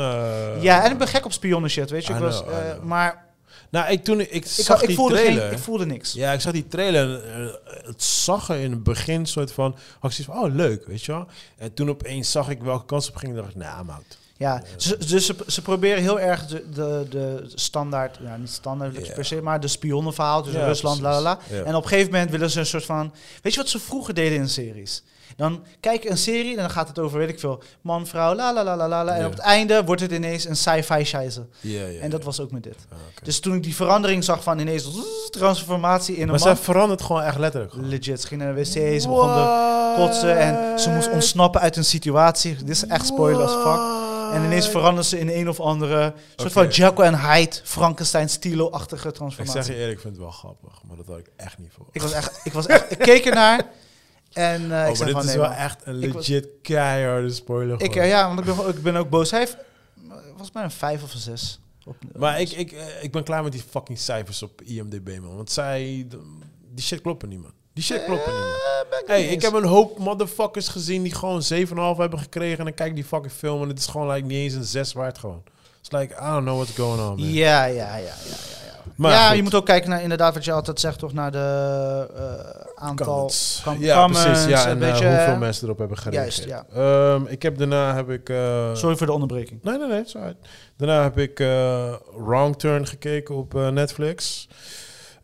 ja, en ik ben gek op spionnen shit, weet je. Ik I was, know, eh, maar Nou, ik, toen ik, ik zag ik, die voelde trailer... geen, ik voelde niks. Ja, ik zag die trailer. en, eh, het zag er in het begin soort van... Had ik van, oh leuk, weet je wel. En toen opeens zag ik welke kans op ging. dacht ik, nou, nah. Ja, dus ze, ze proberen heel erg de, de, de standaard, ja, niet standaard per se, maar de spionnenverhaal tussen Ja, Rusland, la la la. En op een gegeven moment willen ze een soort van, weet je wat ze vroeger deden in series? Dan kijk je een serie en dan gaat het over, weet ik veel, man, vrouw, la la la la la. En op het einde wordt het ineens een sci-fi scheisse. Ja, En dat was ook met dit. Ah. Dus toen ik die verandering zag van ineens transformatie in een maar man. zij verandert gewoon echt letterlijk. gewoon. Legit, ze ging naar de wc, ze begon te kotsen en ze moest ontsnappen uit een situatie. Dit is echt spoiler as fuck. En ineens verandert ze in een of andere soort van Jekyll en Hyde, Frankenstein, Stilo-achtige Ik transformatie. zeg je eerlijk, ik vind het wel grappig. Maar dat had ik echt niet voor. Ik was echt, ik was echt, ik keek ernaar en eh, oh, ik maar zei dit van is nee, wel man. echt een was- legit keiharde spoiler. Ik, eh, ja, want ik ben, ik ben ook boos. Hij heeft, volgens mij een vijf of een zes. Op, Maar ik, ik, eh, ik ben klaar met die fucking cijfers op IMDb, man. Want zij... Die shit kloppen niet, man. Die shit kloppen niet, man. Ik Hey, ik heb een hoop motherfuckers gezien die gewoon 7,5 hebben gekregen. En dan kijk die fucking film en het is gewoon like, niet eens een 6 waard gewoon. It's like, I don't know what's going on, man. Ja, ja, ja, ja, ja. Ja. Maar ja, goed. je moet ook kijken naar inderdaad wat je altijd zegt, toch naar de eh, aantal com- ja, comments, precies. Ja, een en eh, beetje, hoeveel eh, mensen erop hebben gereageerd. Juist, Ehm, ik heb daarna heb ik... eh, Sorry voor de onderbreking. Nee, nee, nee. alright. Daarna heb ik eh, Wrong Turn gekeken op eh, Netflix.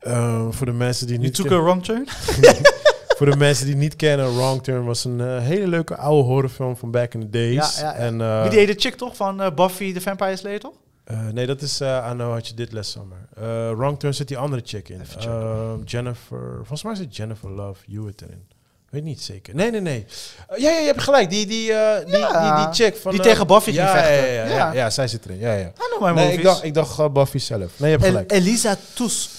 Ehm, voor de mensen die You niet... took ken- a wrong turn? Voor de mensen die niet kennen, Wrong Turn was een eh, hele leuke oude horrorfilm van back in the days. Ja, ja, ja. En, eh, Wie deed de chick toch van eh, Buffy the Vampire Slayer toch? Eh, nee, dat is uh, I Know What You Did Last Summer. Eh, Wrong Turn zit die andere chick in. Ehm, Jennifer, volgens mij zit Jennifer Love Hewitt erin. Weet niet zeker. Nee, nee, nee. Ja, ja, je hebt gelijk. Die, die, die, die, chick van... Die tegen Buffy ging ja, vechten. Ja, ja, ja, zij zit erin. Ja, ja. Nee, ik dacht, ik dacht Buffy zelf. Nee, je hebt El- gelijk. Elisa Tus.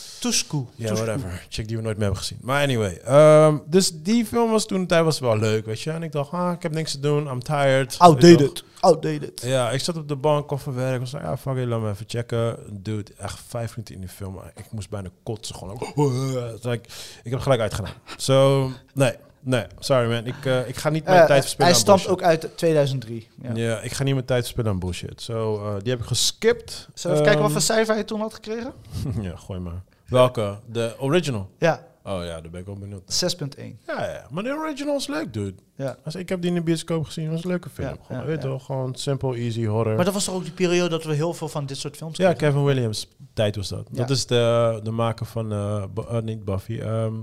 Ja, whatever. Chick die we nooit meer hebben gezien. Maar anyway. ehm, dus die film was toen tijd was wel leuk, weet je. En ik dacht, ah, ik heb niks te doen. I'm tired. Je? Outdated. Outdated. Ja, ik zat op de bank of van werk. Ik was like, ja, fuck it, laat me even checken. Dude, echt vijf minuten in die film. Ik moest bijna kotsen. Gewoon. Like, ik heb gelijk uitgedaan. So, nee. Nee, sorry man. Ik, eh, ik ga niet mijn Eh, tijd verspillen hij stamt ook uit 2003. Ja. Ja. ik ga niet mijn tijd verspillen aan bullshit. So, eh, die heb ik geskipt. Zullen we even kijken wat Ehm, voor cijfer hij toen had gekregen? ja, gooi maar. Welke? De original? Ja, Oh ja, daar ben ik wel benieuwd. 6.1. Ja, ja, maar de original is leuk, dude. Ja. Als, ik heb die in de bioscoop gezien, was een leuke film. Ja, gewoon, ja, weet wel, gewoon simple, easy horror. Maar dat was toch ook die periode dat we heel veel van dit soort films ja? Kevin Williams tijd was dat. Dat is de, de maker van, Bu- eh, niet Buffy, ehm,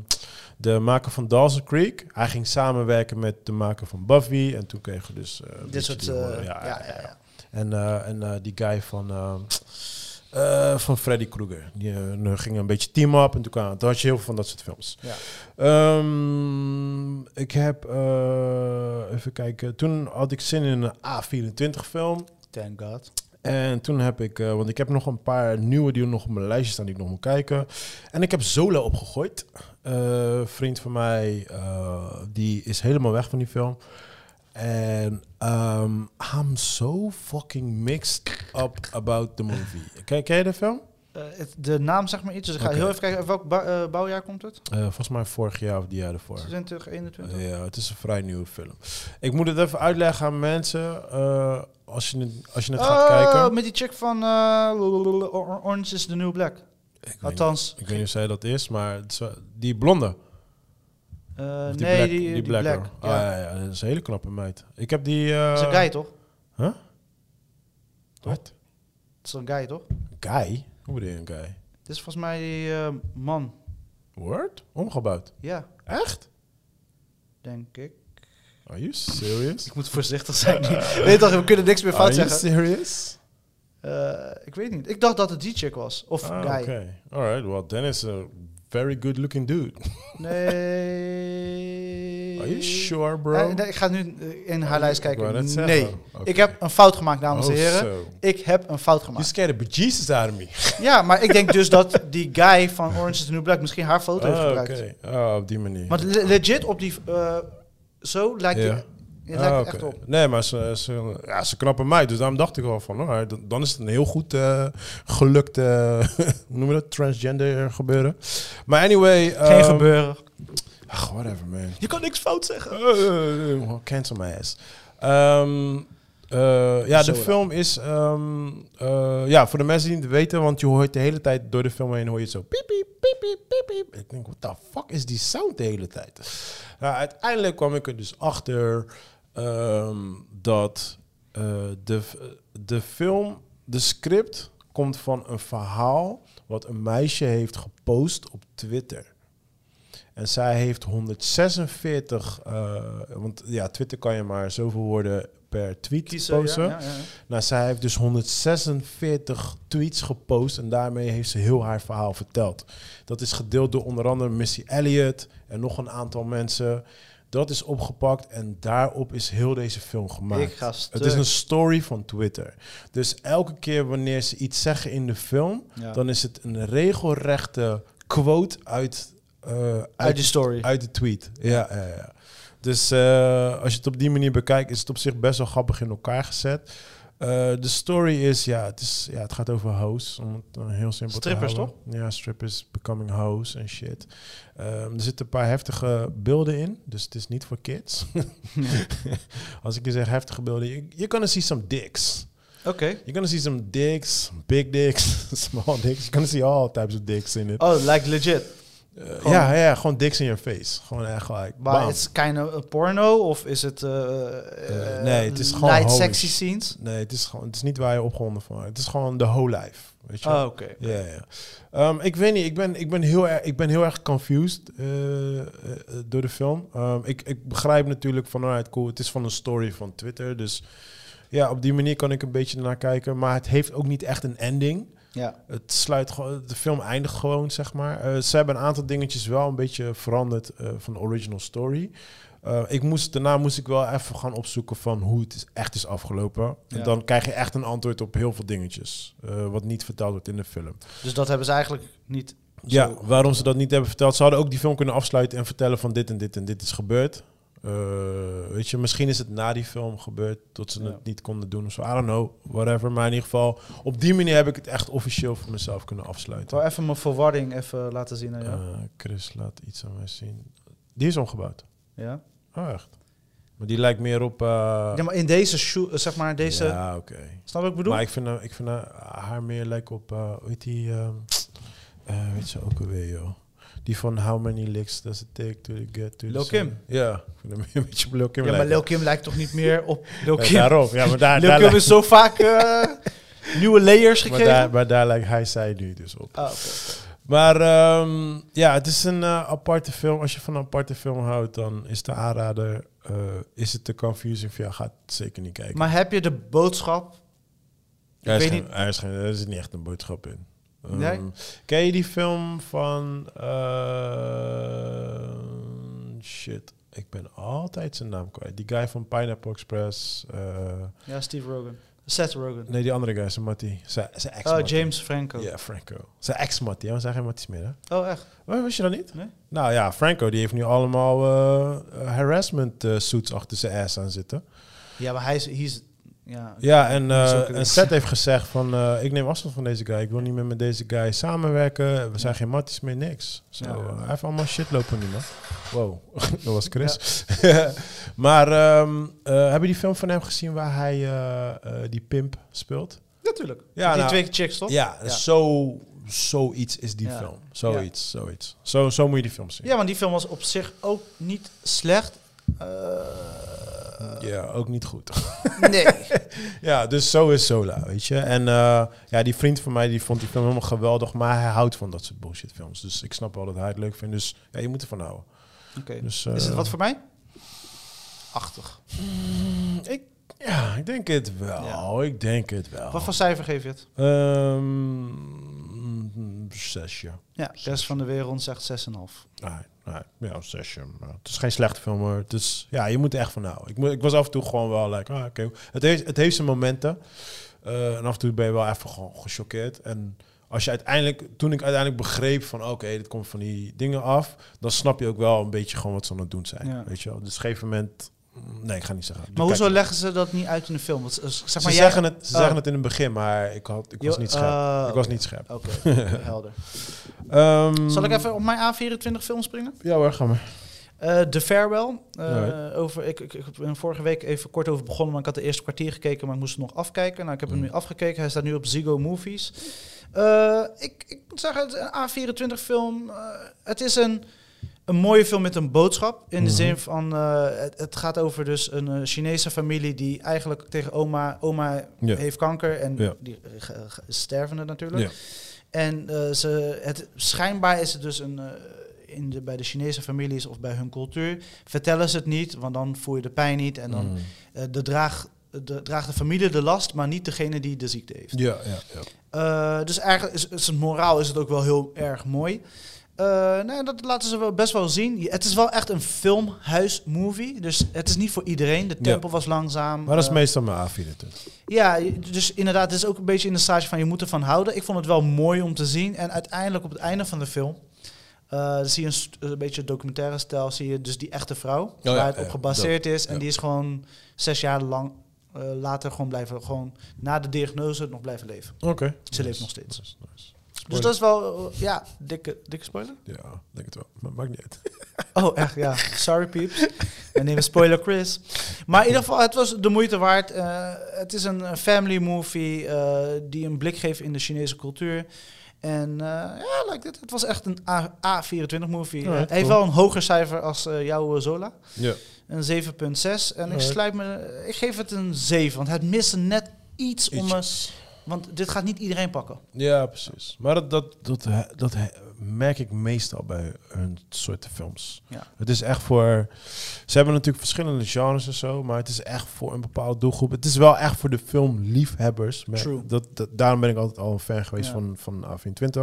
de maker van Dawson Creek. Hij ging samenwerken met de maker van Buffy en toen kregen we dus... een Dit soort... ja, ja, ja. En, en die guy van, eh, van Freddy Krueger. Die eh, gingen een beetje team-up en toen, kwam, toen had je heel veel van dat soort films. Ja. Ehm, ik heb, eh, even kijken, toen had ik zin in een A24 film. Thank God. En toen heb ik, want ik heb nog een paar nieuwe die nog op mijn lijstje staan die ik nog moet kijken. En ik heb Zola opgegooid. Vriend van mij, die is helemaal weg van die film. En um, I'm so fucking mixed up about the movie. Ken, ken je de film? Eh, het- de naam zeg maar iets, dus ik ga heel even kijken. Welk eh, bouwjaar komt het? Eh, volgens mij vorig jaar of die jaar ervoor. 2021? Ja, het is een vrij nieuwe film. Ik moet het even uitleggen aan mensen. als, je het, als je het gaat Oh, kijken. met die chick van Or- Orange is the New Black. Ik weet, niet, Althans, ik weet niet of zij dat is, maar is die blonde. Eh, die nee, black, die, die, black. Black. girl. ja. Ah, ja, ja, dat is een hele knappe meid. Ik heb die... eh Dat is een guy, toch? Huh? Wat? Dat is een guy, toch? Guy? Hoe bedoel je een guy? Dit is volgens mij die eh, man. Word? Omgebouwd. Ja, Echt? denk ik. Are you serious? Ik moet voorzichtig zijn. Weet toch, we kunnen niks meer fout Are you zeggen. serious? Ik weet niet. Ik dacht dat het die chick was. Of Ah, guy. Oké. Alright, well, dan is very good looking dude. Nee. Are you sure, bro? Nee, ik ga nu in haar lijst kijken. Nee. Oké. Ik heb een fout gemaakt, dames en Oh, heren. Ik heb een fout You gemaakt. scared the bejesus out of me. Ja, maar ik denk dus dat die guy van Orange is the New Black misschien haar foto heeft Oh, gebruikt. oké. Oh, op die manier. Want le- legit op die... eh, zo lijkt Ah, echt op. Nee, maar ze, ze, ja, ze knappen mij. Dus daarom dacht ik wel van, oh, dan- is het een heel goed eh, gelukt, eh, hoe noem je dat, transgender gebeuren. Maar anyway. Geen ehm, gebeuren. Ach, whatever, man. Je kan niks fout zeggen. Uh, cancel my ass. Ehm, eh, ja, Zo de film is... ehm, eh, ja, voor de mensen die het weten, want je hoort de hele tijd door de film heen hoor je het zo piep, piep, piep, piep, piep, piep. Ik denk, what the fuck is die sound de hele tijd? Nou, uiteindelijk kwam ik er dus achter ehm, dat eh, de, de film, de script, komt van een verhaal wat een meisje heeft gepost op Twitter. En zij heeft 146, eh, want ja, Twitter kan je maar zoveel woorden per tweet Kiezen, ja, posten. ja, ja. Nou, zij heeft dus 146 tweets gepost en daarmee heeft ze heel haar verhaal verteld. Dat is gedeeld door onder andere Missy Elliott en nog een aantal mensen. Dat is opgepakt en daarop is heel deze film gemaakt. Ik ga. Het is een story van Twitter. Dus elke keer wanneer ze iets zeggen in de film, Ja. dan is het een regelrechte quote uit, eh, Uit de story. uit de tweet. Ja, ja, ja. Dus eh, als je het op die manier bekijkt, is het op zich best wel grappig in elkaar gezet. Eh, de story is, ja het, is, ja, het gaat over hoes. Om het heel simpel Strippers, te houden. Ja, strippers becoming hoes en shit. Ehm, er zitten een paar heftige beelden in, dus het is niet voor kids. Als ik je zeg heftige beelden, je you're gonna see some dicks. Oké. You're gonna see some dicks, big dicks, small dicks. You're gonna see all types of dicks in it. Oh, like legit. Gewoon- ja, ja, gewoon dicks in your face. Gewoon echt gelijk. Maar is kind of porno of is het Eh, nee, het is gewoon light sexy scenes? Nee, het is, gewoon, het is niet waar je opgewonden van. Het is gewoon de whole life. Weet je? Oh, oké. Ja, ja. Ehm, ik weet niet, ik ben, ik ben, heel, erg, ik ben heel erg confused eh, door de film. Ehm, ik, ik begrijp natuurlijk van, alright, cool, het is van een story van Twitter. Dus ja, op die manier kan ik een beetje naar kijken. Maar het heeft ook niet echt een ending. Ja. Het sluit gewoon, de film eindigt gewoon, zeg maar. Eh, ze hebben een aantal dingetjes wel een beetje veranderd eh, van de original story. Eh, ik moest, daarna moest ik wel even gaan opzoeken van hoe het is, echt is afgelopen. En dan krijg je echt een antwoord op heel veel dingetjes. wat niet verteld wordt in de film. Dus dat hebben ze eigenlijk niet. Ja, waarom ze dat niet hebben verteld. Ze hadden ook die film kunnen afsluiten en vertellen van dit en dit en dit is gebeurd. Eh, weet je, misschien is het na die film gebeurd dat ze Ja. het niet konden doen of zo. I don't know, whatever. Maar in ieder geval, op die manier heb ik het echt officieel voor mezelf kunnen Ik afsluiten. wil even mijn verwarring even laten zien aan jou. Eh, Chris laat iets aan mij zien. Die is omgebouwd. ja? Oh, echt? Maar die lijkt meer op... eh, ja, maar in deze zeg maar, deze... Ja, oké. Snap wat ik bedoel? Maar ik vind, haar- ik vind haar, haar meer lijken op... hoe heet die... ehm, weet ze ook alweer, joh. Die van How Many Licks Does It Take To Get To Lil the Kim. Ja, ik vind hem een beetje op Lil Kim ja, maar. Lil Kim lijkt toch niet meer op Lil Ja, Kim? daarom. Ja, maar daar, Lil daar, Kim is zo vaak eh, nieuwe layers maar, gekregen. daar, maar daar lijkt hij zij nu dus op. Ah. Maar ehm, ja, het is een eh, aparte film. Als je van een aparte film houdt, dan is de aanrader... eh, is het te confusing voor jou? Ga het zeker niet kijken. Maar heb je de boodschap? er, is weet geen, niet- er, is geen, er zit niet echt een boodschap in. Ehm, Nee? Ken je die film van... eh, shit, ik ben altijd zijn naam kwijt. Die guy van Pineapple Express. eh, Ja, Steve Rogen. Seth Rogen. nee, die andere guy, zijn Mattie. Zijn, zijn ex Oh, James Franco. Ja, Franco. Zijn ex-Mattie, want zijn geen Matties meer, hè? Oh, echt? Oh, wist je dat niet? Nee. Nou ja, Franco die heeft nu allemaal eh, harassment suits achter zijn ass aan zitten. Ja, maar hij is... hij is- ja, Ja, en, eh en. Seth heeft gezegd van... eh, ik neem afstand van deze guy. Ik wil niet meer met deze guy samenwerken. We zijn geen matties meer, niks. Zo, Ja. eh, hij heeft allemaal shit lopen nu, man. Wow, dat was Chris. maar ehm, eh, hebben die film van hem gezien waar hij eh, eh, die pimp speelt? Natuurlijk. Ja, die nou, twee chicks, toch? Ja, Ja. Zo, zoiets is die Ja. film. Zoiets, zoiets. Zo, zo moet je die film zien. Ja, want die film was op zich ook niet slecht. Eh, Ja, ook niet goed. nee. ja, dus zo is Sola, weet je. En eh, ja, die vriend van mij die vond die film helemaal geweldig, maar hij houdt van dat soort bullshit films. Dus ik snap wel dat hij het leuk vindt. Dus ja, je moet ervan houden. Oké. Dus, is het eh, wat voor mij? Achtig. Ik, ja, ik denk het wel. Ja. Ik denk het wel. Wat voor cijfer geef je het? Ehm, zesje. Ja, de rest van de wereld zegt 6,5. Nee, nee, ja, zesje. Maar het is geen slechte film, maar het is, ja, je moet er echt van houden. Ik, ik was af en toe gewoon wel like, ah, oké. Het, heeft, het heeft zijn momenten. Eh, en af en toe ben je wel even gewoon gechoqueerd. En als je uiteindelijk, toen ik uiteindelijk begreep van, oké, dit komt van die dingen af, dan snap je ook wel een beetje gewoon wat ze aan het doen zijn. Ja. Weet je wel? Dus op een gegeven moment, nee, ik ga niet zeggen. Maar hoezo leggen ze dat niet uit in de film? Want, eh, zeg Ze, maar, jij- zeggen, het, ze Oh. zeggen het in het begin, maar ik, had, ik was niet scherp. ah, ik was niet scherp. Oké, helder. Ehm, Zal ik even op mijn A24 film springen? Ja hoor, ga maar. Eh The Farewell. Eh, over, ik, ik, ik ben vorige week even kort over begonnen, maar ik had de eerste kwartier gekeken, maar ik moest het nog afkijken. Nou, ik heb hem Mm. nu afgekeken. Hij staat nu op Ziggo Movies. Ik, ik moet zeggen, het is een A24 film. het is een, een mooie film met een boodschap. In de Mhm. zin van, eh, het, het gaat over dus een eh, Chinese familie die eigenlijk tegen oma, oma Ja. heeft kanker en Ja. die is stervende natuurlijk. Ja. En ze, het, schijnbaar is het dus een, in de, bij de Chinese families of bij hun cultuur, vertellen ze het niet, want dan voel je de pijn niet. En dan Mm. eh, de draag, de, draagt de familie de last, maar niet degene die de ziekte heeft. Ja, ja, ja. Dus eigenlijk is, is het moraal is het ook wel heel erg mooi. Eh nou, dat laten ze wel best wel zien. Het is wel echt een filmhuismovie. Dus het is niet voor iedereen. De Ja. tempo was langzaam. Maar dat is Eh, meestal mijn A24. ja, dus inderdaad, het is ook een beetje in de stage van je moet ervan houden. Ik vond het wel mooi om te zien. En uiteindelijk op het einde van de film eh, zie je een, een beetje documentaire stijl. Zie je dus die echte vrouw ja, waar het op gebaseerd is. En ja. die is gewoon zes jaar lang later gewoon blijven, gewoon na de diagnose nog blijven leven. Oké. Ze leeft nog steeds. Nice, nice. Dus dat is wel, eh, ja, dikke, dikke spoiler. Ja, denk het wel. Maar maakt niet uit. Oh, echt, ja. Sorry, peeps. Mijn name is Spoiler Chris. Maar in ieder geval, het was de moeite waard. Eh, het is een family movie eh, die een blik geeft in de Chinese cultuur. En eh, ja, like het was echt een A- A24 movie. Alright, Eh, hij heeft cool. wel een hoger cijfer als jouw Zola. Ja. Een 7,6. En ik, sluit me, ik geef het een 7, want het miste net iets om... een- want dit gaat niet iedereen pakken. Ja, precies. Maar dat, dat, dat, dat merk ik meestal bij hun soorten films. Ja. Het is echt voor... Ze hebben natuurlijk verschillende genres en zo, maar het is echt voor een bepaalde doelgroep. Het is wel echt voor de filmliefhebbers. True. Dat, dat, daarom ben ik altijd al een fan geweest Ja. van, van A24.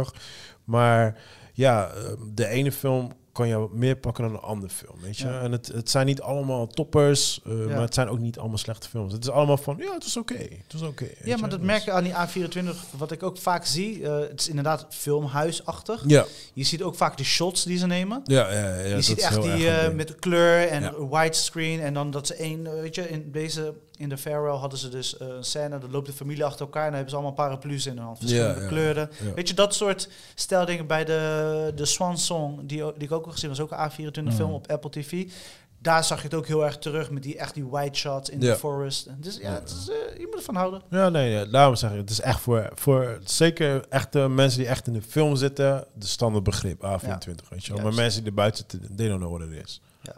Maar ja, eh, de ene film kan je meer pakken dan een andere film, weet je. Ja. En het, het zijn niet allemaal toppers, eh, Ja. maar het zijn ook niet allemaal slechte films. Het is allemaal van, ja, het is oké. Het is oké. Ja, maar dat Dus- merk je aan die A24, wat ik ook vaak zie. eh, het is inderdaad filmhuisachtig. Ja, Je ziet ook vaak de shots die ze nemen. ja, ja. ja je ziet echt die eh, met de kleur en widescreen. En dan dat ze één, weet je, in deze, in de farewell hadden ze dus eh, een scène. Dan loopt de familie achter elkaar en dan hebben ze allemaal paraplu's in hun hand. Verschillende Ja, kleuren. ja. Weet je, dat soort stijldingen bij de, de Swan Song, die, die ik ook al gezien was, ook een A24 Mm. film op Apple TV. Daar zag je het ook heel erg terug met die echt die wide shots in Ja. de forest. Dus ja, het is, eh, je moet ervan houden. Ja, nee, nee, daarom zeg ik, het is echt voor, voor zeker echte mensen die echt in de film zitten, de standaard begrip A24, weet je wel. Maar mensen die er buiten zitten, they don't know what it is. Ja.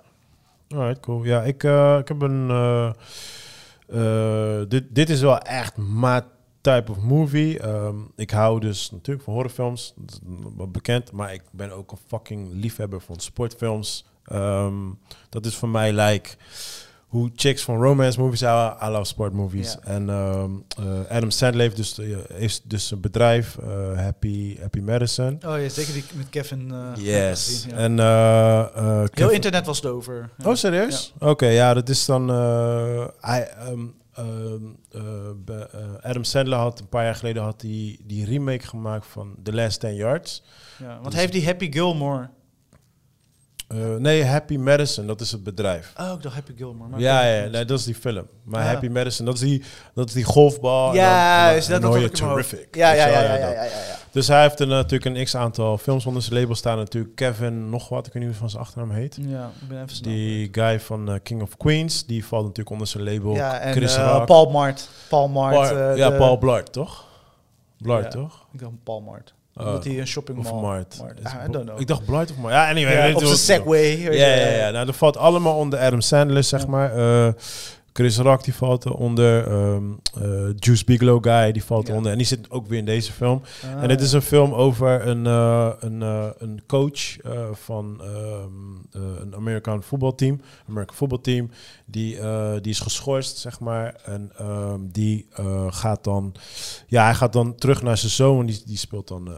Alright, cool. Ja, ik, eh, ik heb een, eh, eh, dit, dit is wel echt my type of movie. Ehm, ik hou dus natuurlijk van horrorfilms, wel bekend, maar ik ben ook een fucking liefhebber van sportfilms. Ehm, dat is voor mij like hoe chicks van romance movies houden, I love sport movies. Ja. En ehm, eh, Adam Sandler heeft dus, eh, heeft dus een bedrijf, eh, Happy, Happy Medicine. Oh ja, zeker die met Kevin. Yes. gezien, ja. En eh, eh, Heel Kevin- internet was het over. Ja. Oh, serieus? Oké, ja, dat is dan. eh, hij, ehm, ehm, eh, eh, Adam Sandler had een paar jaar geleden had die, die remake gemaakt van The Last 10 Yards. Ja, want hij heeft die Happy Gilmore. Eh, nee, Happy Medicine, dat is het bedrijf. Oh, ik dacht Happy Gilmore. maar Ja, ja, nee, dat is die film. Maar Ja. Happy Medicine, dat is die, dat is die golfbal. Ja, en dan, is dat hoor je terrific. Ja, ja, ja, ja, ja. Dus hij heeft er natuurlijk een x-aantal films onder zijn label staan. Natuurlijk Kevin, nog wat, ik weet niet hoe van zijn achternaam heet. Ja, ik ben even snel. Die guy van eh, King of Queens, die valt natuurlijk onder zijn label. Ja, en Chris eh. Paul Mart. Paul Mart. Paul- ja, Paul Blart, toch? Blart, toch? Ik dacht Paul Mart. Oh. Omdat hij een shopping Of Ah, I Bo- don't know. Ik dacht Blart of Mart. Ja, anyway. Ja, op zijn wat- Segway. Ja, ja, ja. Nou, dat valt allemaal onder Adam Sandler, zeg maar. Chris Rock die valt eronder. ehm eh, Juice Bigelow guy die valt Ja. eronder. En die zit ook weer in deze film. Ah, en dit is een film over een, eh, een, eh, een coach van ehm, eh, een Amerikaan voetbalteam. American voetbalteam. Die, die is geschorst, zeg maar. En ehm, die gaat dan... Ja, hij gaat dan terug naar zijn zoon. Die, die speelt dan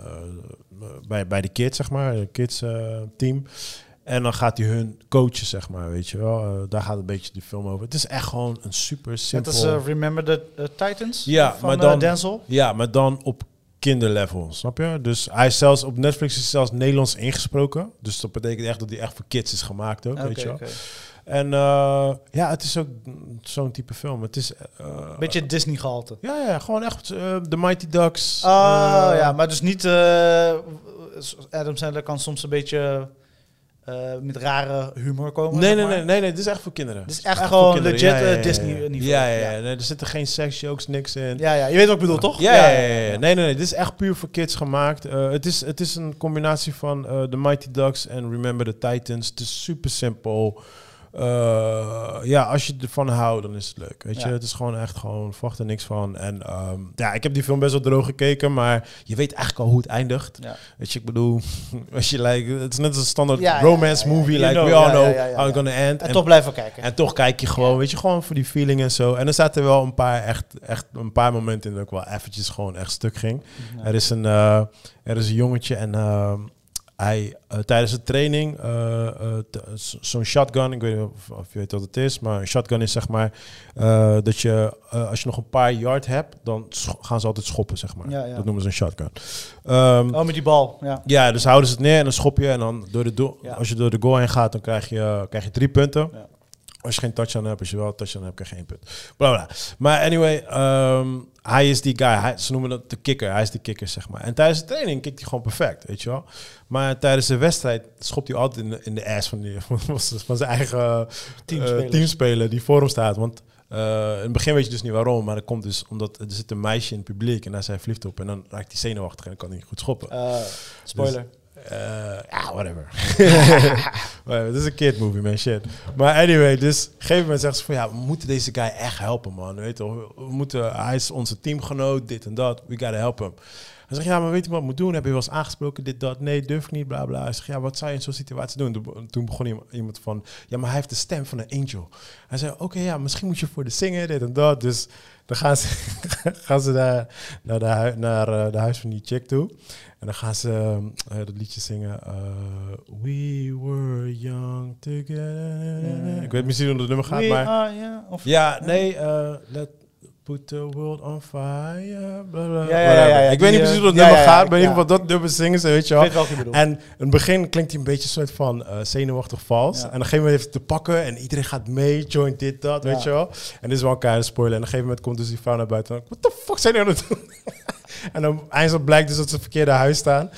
bij, bij de kids, zeg maar. Kids team. En dan gaat hij hun coachen, zeg maar, weet je wel. Eh, daar gaat een beetje de film over. Het is echt gewoon een super simpel... als eh, Remember the eh, Titans Ja, van maar dan- Denzel. Ja, maar dan op kinderlevel, snap je? Dus hij is zelfs op Netflix is zelfs Nederlands ingesproken. Dus dat betekent echt dat hij echt voor kids is gemaakt ook, weet je wel. En ja, het is ook zo'n type film. Het is... eh, Beetje Disney gehalte. ja, ja, gewoon echt eh, The Mighty Ducks. Oh ja, maar dus niet... Adam Sandler kan soms een beetje eh, met rare humor komen. Nee, nee, maar. nee, nee, nee, dit is echt voor kinderen. Dit is echt gewoon legit, ja, ja, ja, eh, ja. Disney-niveau. Ja, ja. Nee, er zitten geen sex jokes, niks in. Ja, ja, je weet wat ik bedoel, toch? Ja, ja, ja, ja. Nee, nee, nee. Dit is echt puur voor kids gemaakt. Eh, het, is, het is een combinatie van The Mighty Ducks en Remember the Titans. Het is super simpel. Eh, ja, als je ervan houdt, dan is het leuk. Weet je, het is gewoon echt gewoon, verwacht er niks van. En ehm, ja, ik heb die film best wel droog gekeken, maar je weet eigenlijk al hoe het eindigt. Ja. Weet je, ik bedoel, als je like, het is net als een standaard Ja, romance movie, like know, we all know how it's gonna end. En, En- toch blijven kijken. en toch kijk je gewoon, weet je, gewoon voor die feeling en zo. En er zaten wel een paar echt, echt een paar momenten in dat ik wel eventjes gewoon echt stuk ging. Ja. Er is een, eh, er is een jongetje en eh, hij eh, tijdens de training eh, eh, zo'n shotgun, ik weet niet of, of je weet wat het is, maar een shotgun is zeg maar dat je als je nog een paar yard hebt, dan gaan ze altijd schoppen zeg maar. Ja, ja. Dat noemen ze een shotgun. Ehm, Oh, met die bal, ja. ja, dus houden ze het neer en dan schop je. En dan door de als je door de goal heen gaat, dan krijg je, krijg je drie punten. Als je geen touchdown hebt, als je wel een touchdown hebt, krijg je één punt. Bla bla. Maar anyway, ehm, hij is die guy. Hij, ze noemen dat de kicker. Hij is de kicker, zeg maar. En tijdens de training kikt hij gewoon perfect, weet je wel. Maar tijdens de wedstrijd schopt hij altijd in de, in de ass van, die, van, van zijn eigen Teamspeler. eh, teamspeler die voor hem staat. Want eh, in het begin weet je dus niet waarom, maar dat komt dus omdat er zit een meisje in het publiek en daar zijn verliefd op. En dan raakt hij zenuwachtig en dan kan hij niet goed schoppen. Eh, spoiler. Eh, ja, whatever. whatever. Het is een kid movie, man. Shit. Maar anyway, dus op een gegeven moment zeggen ze van... Ja, we moeten deze guy echt helpen, man. Weet je, we moeten, hij is onze teamgenoot, dit en dat. We gotta help him. Hij zegt, ja, maar weet je wat ik moet doen? Heb je wel eens aangesproken, dit, dat? Nee, durf ik niet, bla, bla. Hij zegt, ja, wat zou je in zo'n situatie doen? Toen- begon iemand- van... Ja, maar hij heeft de stem van een angel. Hij zei, oké, ja, misschien moet je voor de zingen, dit en dat. Dus dan gaan ze, gaan ze naar, naar, de, naar eh, de huis van die chick toe. En dan gaan ze eh, dat liedje zingen. eh, We were young together. Ik weet misschien hoe het nummer gaat, We maar... are, of- Ja, nee, eh, let put the world on fire. bla, bla, Ja, ja, ja, ja, ik weet niet precies hoe ja, nummer gaat, maar in ieder geval dat nummer zingen ze, weet je Ik wel. weet. En in het begin klinkt hij een beetje een soort van zenuwachtig vals. En op een gegeven moment heeft het te pakken en iedereen gaat mee, joint dit, dat, weet je wel. En dit is wel een keiharde spoiler. En op een gegeven moment komt dus die vrouw naar buiten en wat de fuck zijn die aan het doen? en dan eindelijk blijkt dus dat ze verkeerde huis staan.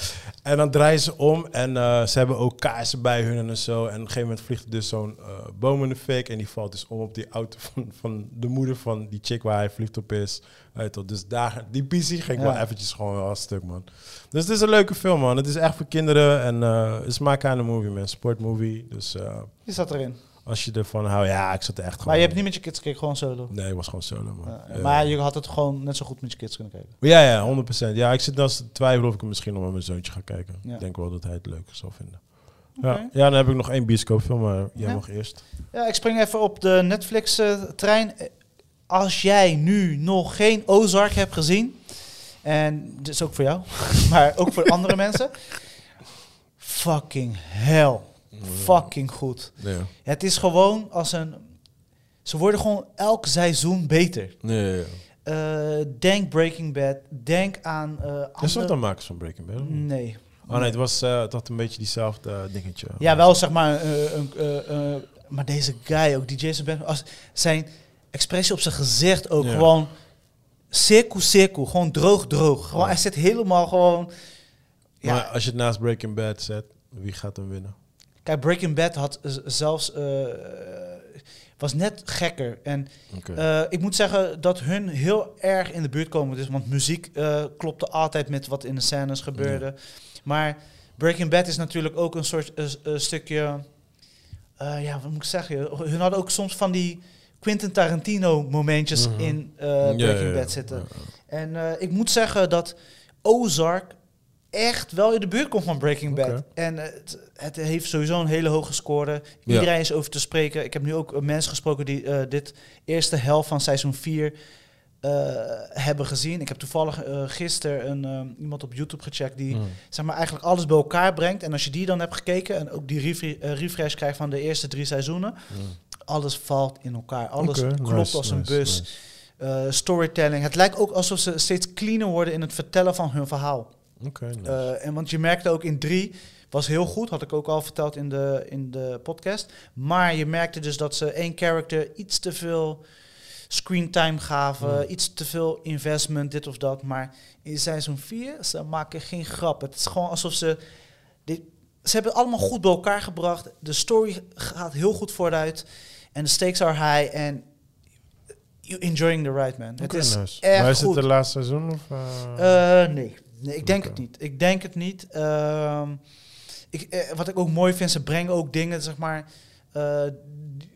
En dan draaien ze om en eh, ze hebben ook kaarsen bij hun en zo. En op een gegeven moment vliegt er dus zo'n eh, boom in de fik. En die valt dus om op die auto van, van de moeder van die chick waar hij verliefd op is. Je wel. dus daar, die PC ging Ja. wel eventjes gewoon wel een stuk, man. Dus het is een leuke film, man. Het is echt voor kinderen en eh het is my kind of movie, man. Sportmovie. Dus Die zat erin. Als je ervan houdt, ja, ik zat echt gewoon... Maar je hebt niet met je kids gekeken, gewoon solo. Nee, het was gewoon solo, man. Ja. Maar je had het gewoon net zo goed met je kids kunnen kijken. Ja, ja, 100%. Ja, ik zit dan te twijfelen of ik hem misschien nog met mijn zoontje ga kijken. Ik denk wel dat hij het leuk zal vinden. Ja. ja, dan heb ik nog één bioscoopfilm, maar jij mag eerst. Ja, ik spring even op de Netflix-trein. Als jij nu nog geen Ozark hebt gezien, en dit is ook voor jou, maar ook voor andere mensen. Fucking hell. Fucking goed. Nee, Het is gewoon als een... Ze worden gewoon elk seizoen beter. ja. Eh, denk Breaking Bad. Denk aan... eh Is dat dan makers van Breaking Bad? Nee. Oh nee, het, was, het had een beetje diezelfde dingetje. Ja, wel zeg maar. maar deze guy ook, die Jason Bateman, als zijn expressie op zijn gezicht ook Ja. gewoon cirkel, cirkel, gewoon droog, droog. Gewoon, Ja. hij zit helemaal gewoon. Ja, Maar als je het naast Breaking Bad zet, wie gaat hem winnen? Kijk, Breaking Bad had zelfs eh, was net gekker en eh, ik moet zeggen dat hun heel erg in de buurt komen. Dus, want muziek eh, klopte altijd met wat in de scènes gebeurde. Maar Breaking Bad is natuurlijk ook een soort stukje. ja, wat moet ik zeggen? Hun hadden ook soms van die Quentin Tarantino momentjes Mhm. in Breaking ja, ja. Bad zitten. En ik moet zeggen dat Ozark echt wel in de buurt komt van Breaking Bad. En eh, het, het heeft sowieso een hele hoge score. Ja. Iedereen is over te spreken. Ik heb nu ook eh, mensen gesproken die eh, dit eerste helft van seizoen 4 hebben gezien. Ik heb toevallig eh gisteren een, iemand op YouTube gecheckt die Mm. zeg maar, eigenlijk alles bij elkaar brengt. En als je die dan hebt gekeken en ook die refre- refresh krijgt van de eerste drie seizoenen, Mm. alles valt in elkaar. Alles klopt nice, als een nice, bus. nice. Storytelling. Het lijkt ook alsof ze steeds cleaner worden in het vertellen van hun verhaal. Oké, nice. Eh, en want je merkte ook in drie, was heel goed, had ik ook al verteld in de, in de podcast. Maar je merkte dus dat ze één character iets te veel screentime gaven, Hmm. iets te veel investment, dit of dat. Maar in seizoen 4, ze maken geen grap. Het is gewoon alsof ze... Dit, ze hebben het allemaal goed bij elkaar gebracht. De story gaat heel goed vooruit. En de stakes are high. En you enjoying the ride, man. het is nice. echt Maar is goed. het de laatste seizoen? Of, eh? Eh, nee. Nee, ik denk het niet. Ik denk het niet. Ehm, ik, eh, wat ik ook mooi vind, ze brengen ook dingen, zeg maar, eh,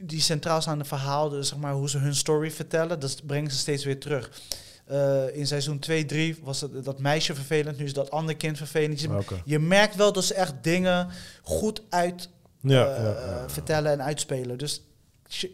die- centraal staan in het verhaal, dus zeg maar hoe ze hun story vertellen, dat brengen ze steeds weer terug. Eh, in seizoen 2, 3 was het, dat meisje vervelend, nu is dat andere kind vervelend. Je, merkt wel dat ze echt dingen goed uit Ja, ja, ja, ja. vertellen en uitspelen. Dus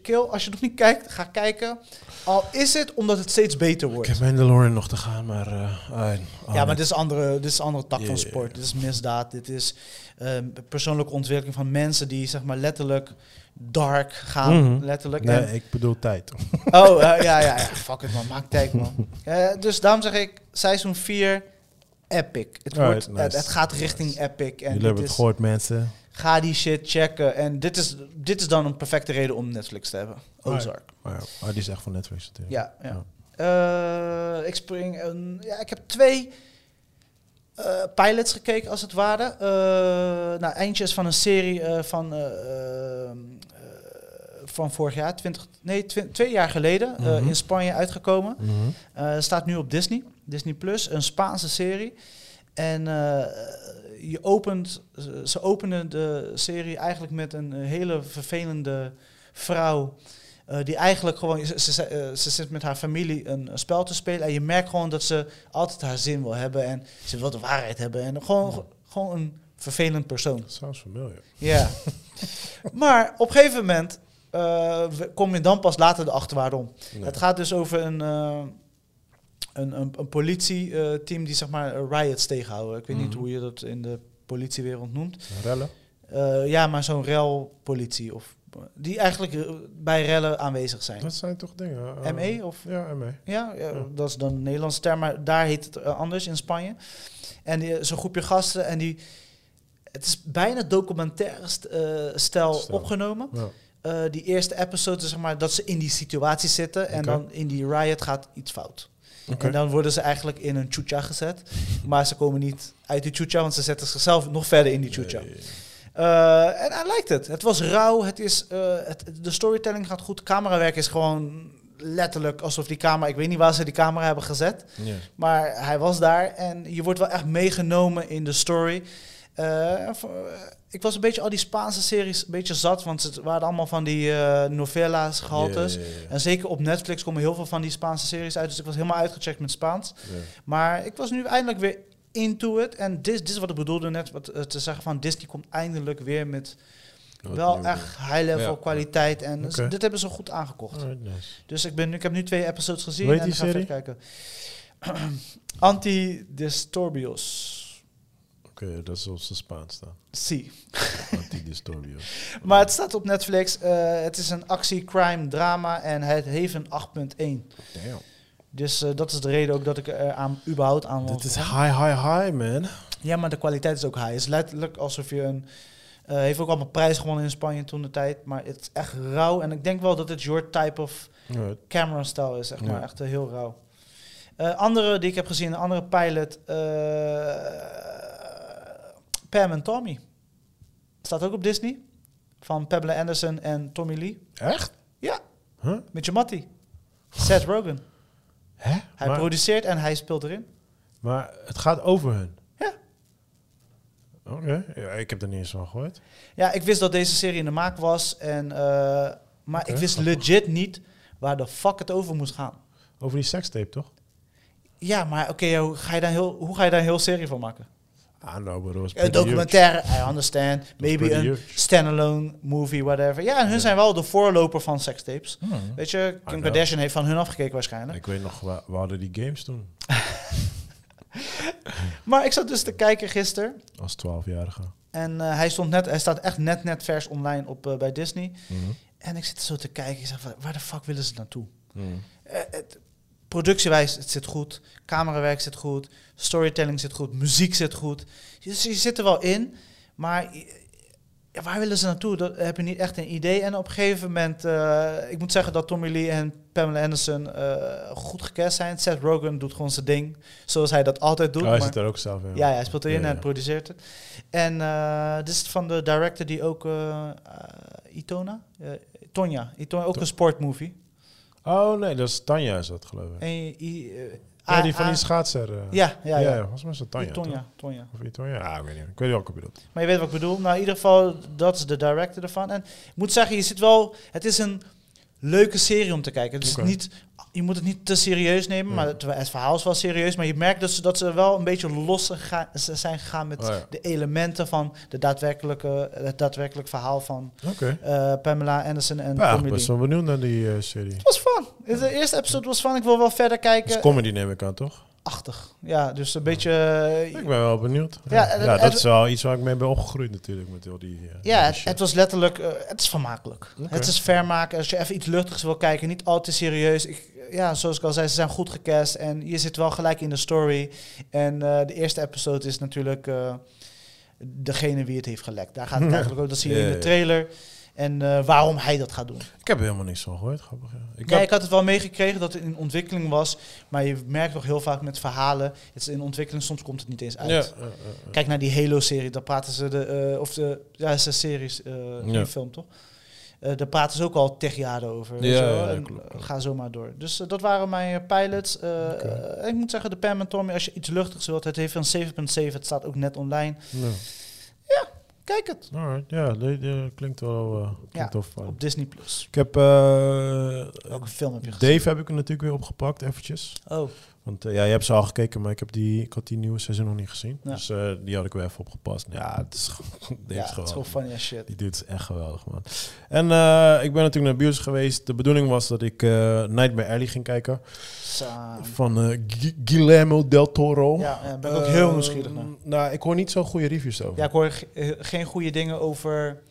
Kill, als je nog niet kijkt, ga kijken. Al is het omdat het steeds beter Ik wordt. heb Mandalorian nog te gaan, maar... eh, ah, ah, Ja, maar dit is andere, dit is een andere tak van sport. Dit is misdaad. Dit is ehm, persoonlijke ontwikkeling van mensen die zeg maar letterlijk dark gaan. Mhm. Letterlijk. Nee, En- ik bedoel tijd. oh, eh, ja, ja, ja. Fuck it man. Maak tijd man. Eh, dus daarom zeg ik, seizoen 4, epic. Het, wordt, nice. het, het gaat richting Nice. epic. En Jullie hebben het gehoord, mensen. Ga die shit checken. En dit is, dit is dan een perfecte reden om Netflix te hebben. Ozark. Maar ja, maar die is echt van Netflix natuurlijk. Ja, ja. Eh, ik spring een. Ja, ik heb twee eh, pilots gekeken, als het ware. Eh, nou, eentje is van een serie van. eh, eh, eh, van vorig jaar, 20, nee, twi- twee jaar geleden, Mhm. in Spanje uitgekomen. Mhm. Staat nu op Disney, Disney Plus, een Spaanse serie. En je opent, ze- ze openen de serie eigenlijk met een hele vervelende vrouw. eh, die eigenlijk gewoon, ze, ze, eh, ze zit met haar familie een, een spel te spelen. En je merkt gewoon dat ze altijd haar zin wil hebben. En ze wil de waarheid hebben. En gewoon, gewoon een vervelend persoon. Sounds familiar. Ja. maar op een gegeven moment eh, kom je dan pas later erachter waarom. Nee. Het gaat dus over een, eh, een, een, een politieteam die zeg maar riots tegenhouden. Ik weet niet Mhm. hoe je dat in de politiewereld noemt. Rellen? Eh, ja, maar zo'n relpolitie. Of, die eigenlijk eh, bij rellen aanwezig zijn. Dat zijn toch dingen? eh, ME of Ja, ME. ja, ja, Ja. dat is dan een Nederlandse term, maar daar heet het anders in Spanje. En die- zo'n groepje gasten en die... Het is bijna documentaire st- eh, stijl Stijl. opgenomen. Ja. Eh, die eerste episode, zeg maar, dat ze in die situatie zitten en dan in die riot gaat iets fout. En dan worden ze eigenlijk in een chucha gezet, maar ze komen niet uit die chucha, want ze zetten zichzelf nog verder in die chucha. Ja. Eh, en hij lijkt het. Het was rauw. Het is, eh, het, de storytelling gaat goed. Camerawerk is gewoon letterlijk alsof die camera... Ik weet niet waar ze die camera hebben gezet. Maar hij was daar en je wordt wel echt meegenomen in de story. Eh, ik was een beetje al die Spaanse series een beetje zat, want het waren allemaal van die eh novella's gehaltes. En zeker op Netflix komen heel veel van die Spaanse series uit. Dus ik was helemaal uitgecheckt met Spaans. Maar ik was nu eindelijk weer into it. En dit, dit is wat ik bedoelde net, wat, eh, te zeggen van Disney komt eindelijk weer met Wat wel nieuw echt high-level Ja. kwaliteit. En Oké. dit hebben ze goed aangekocht. Nice. Dus ik, ben, ik heb nu twee episodes gezien en ik ga serie? verder kijken. Antidisturbios. Oké, dat is op staan. Zie. Antidisturbio. Maar het staat op Netflix. Eh, het is een actie, crime, drama en het heeft een 8.1. Damn. Dus eh, dat is de reden ook dat ik er aan, überhaupt aan wil Dit is high, high, high, man. Ja, maar de kwaliteit is ook high. Het is letterlijk alsof je een... eh, heeft ook allemaal prijs gewonnen in Spanje toen de tijd. Maar het is echt rauw. En ik denk wel dat het your type of camera style is, zeg maar. Echt eh, heel rauw. Eh, andere die ik heb gezien, een andere pilot. Pam en Tommy. Staat ook op Disney. Van Pamela Anderson en Tommy Lee. Echt? Ja. Huh? Met je mattie. Seth Rogen. Hè? Hij maar, produceert en hij speelt erin. maar het gaat over hun? Ja. Oké. Ja, ik heb er niet eens van gehoord. Ja, ik wist dat deze serie in de maak was. En, eh, maar ik wist grappig. legit niet waar de fuck het over moest gaan. Over die sekstape, toch? Ja, maar oké, hoe ga je daar heel, hoe ga je daar een heel serie van maken? Ah, no, but it was Een documentaire, I understand. Maybe een standalone movie, whatever. Ja, en hun zijn wel de voorloper van sekstapes. huge. Hmm. Weet je, Kim know. Kardashian heeft van hun afgekeken waarschijnlijk. Ik weet nog, we, we hadden die games toen. Maar ik zat dus te kijken gisteren. Als 12-jarige. En eh, hij, stond net, hij staat echt net, net vers online op, eh, bij Disney. Mhm. En ik zit zo te kijken. Ik zeg, waar- waar de fuck willen ze naartoe? Mhm. Eh, het, productiewijs, het zit goed. Camerawerk zit goed. Storytelling zit goed. Muziek zit goed. Dus je zit er wel in. Maar ja, waar willen ze naartoe? Dat heb je niet echt een idee. En op een gegeven moment... eh, ik moet zeggen dat Tommy Lee en Pamela Anderson eh, goed gecast zijn. Seth Rogen doet gewoon zijn ding. Zoals hij dat altijd doet. Oh, hij maar- zit er ook zelf in. ja, ja, hij speelt erin Ja, en produceert het. En eh, dit is van de director die ook... Itona? Tonja. Itona, ook To- een sportmovie. Oh nee, dat is Tanja is dat geloof ik. En, I- eh, Ja, die van die schaatser. eh. Ja, ja, ja. ja. Volgens mij is dat Tanja, Tonja? Tonja. Of Tonja? Ja, ik weet niet. Ik weet niet welke je bedoelt. Maar je weet wat ik bedoel. Nou, in ieder geval, dat is de director ervan. En ik moet zeggen, je zit wel... Het is een leuke serie om te kijken. Het is niet, je moet het niet te serieus nemen, Ja. maar het, het verhaal is wel serieus. Maar je merkt dat ze, dat ze wel een beetje los ze zijn gegaan met Oh, ja. de elementen van de daadwerkelijke, het daadwerkelijk verhaal van eh, Pamela Anderson en Ja, ik ben wel benieuwd naar die eh, serie. Het was fun. De eerste episode was fun. Ik wil wel verder Het is kijken. comedy neem ik aan, toch? Achtig. Ja, dus een beetje... eh, Ik ben wel benieuwd. Ja, dat is wel iets waar ik mee ben opgegroeid natuurlijk. Met al die, eh, Ja, die het, was letterlijk, eh, het is vermakelijk. Het is vermaken. Als je even iets luchtigs wil kijken, niet al te serieus. Ik, ja, zoals ik al zei, ze zijn goed gecast en je zit wel gelijk in de story. En de eerste episode is natuurlijk degene wie het heeft gelekt. Daar gaat het eigenlijk ook, dat zie je in de trailer. En eh, waarom hij dat gaat doen. Ik heb er helemaal niks van gehoord, grappig. Ja. Ik had- ik had het wel meegekregen dat het in ontwikkeling was. Maar je merkt toch heel vaak met verhalen, het is in ontwikkeling, soms komt het niet eens uit. ja. Kijk naar die Halo-serie, daar praten ze de, eh, of de, ja, is een series, eh Ja. film toch? Daar praten ze ook al tig jaar over. Ja, ja, En. Ga zo maar door. Dus dat waren mijn pilots. Ik moet zeggen, de Pam en Tommy, als je iets luchtigs wilt, het heeft een 7.7, het staat ook net online. Kijk het Alright, ja, die, die klinkt wel, eh klinkt Ja, wel op Disney+. Plus. Ik heb... eh, Welke film heb je gezien? Dave heb ik er natuurlijk weer opgepakt, eventjes. Oh, Want eh, ja, je hebt ze al gekeken, maar ik, heb die, ik had die nieuwe seizoen nog niet gezien. Ja. Dus eh, die had ik weer even opgepast. Ja, het is, ja, het is gewoon funny as shit. Die dude is echt geweldig, man. En eh, ik ben natuurlijk naar Bios geweest. De bedoeling was dat ik Nightmare Alley ging kijken. Saam. Van Gu- Guillermo del Toro. Ja, ja, ben ik ook heel Eh, nieuwsgierig naar. Nou, ik hoor niet zo goede reviews over. Ja, ik hoor ge- geen goede dingen over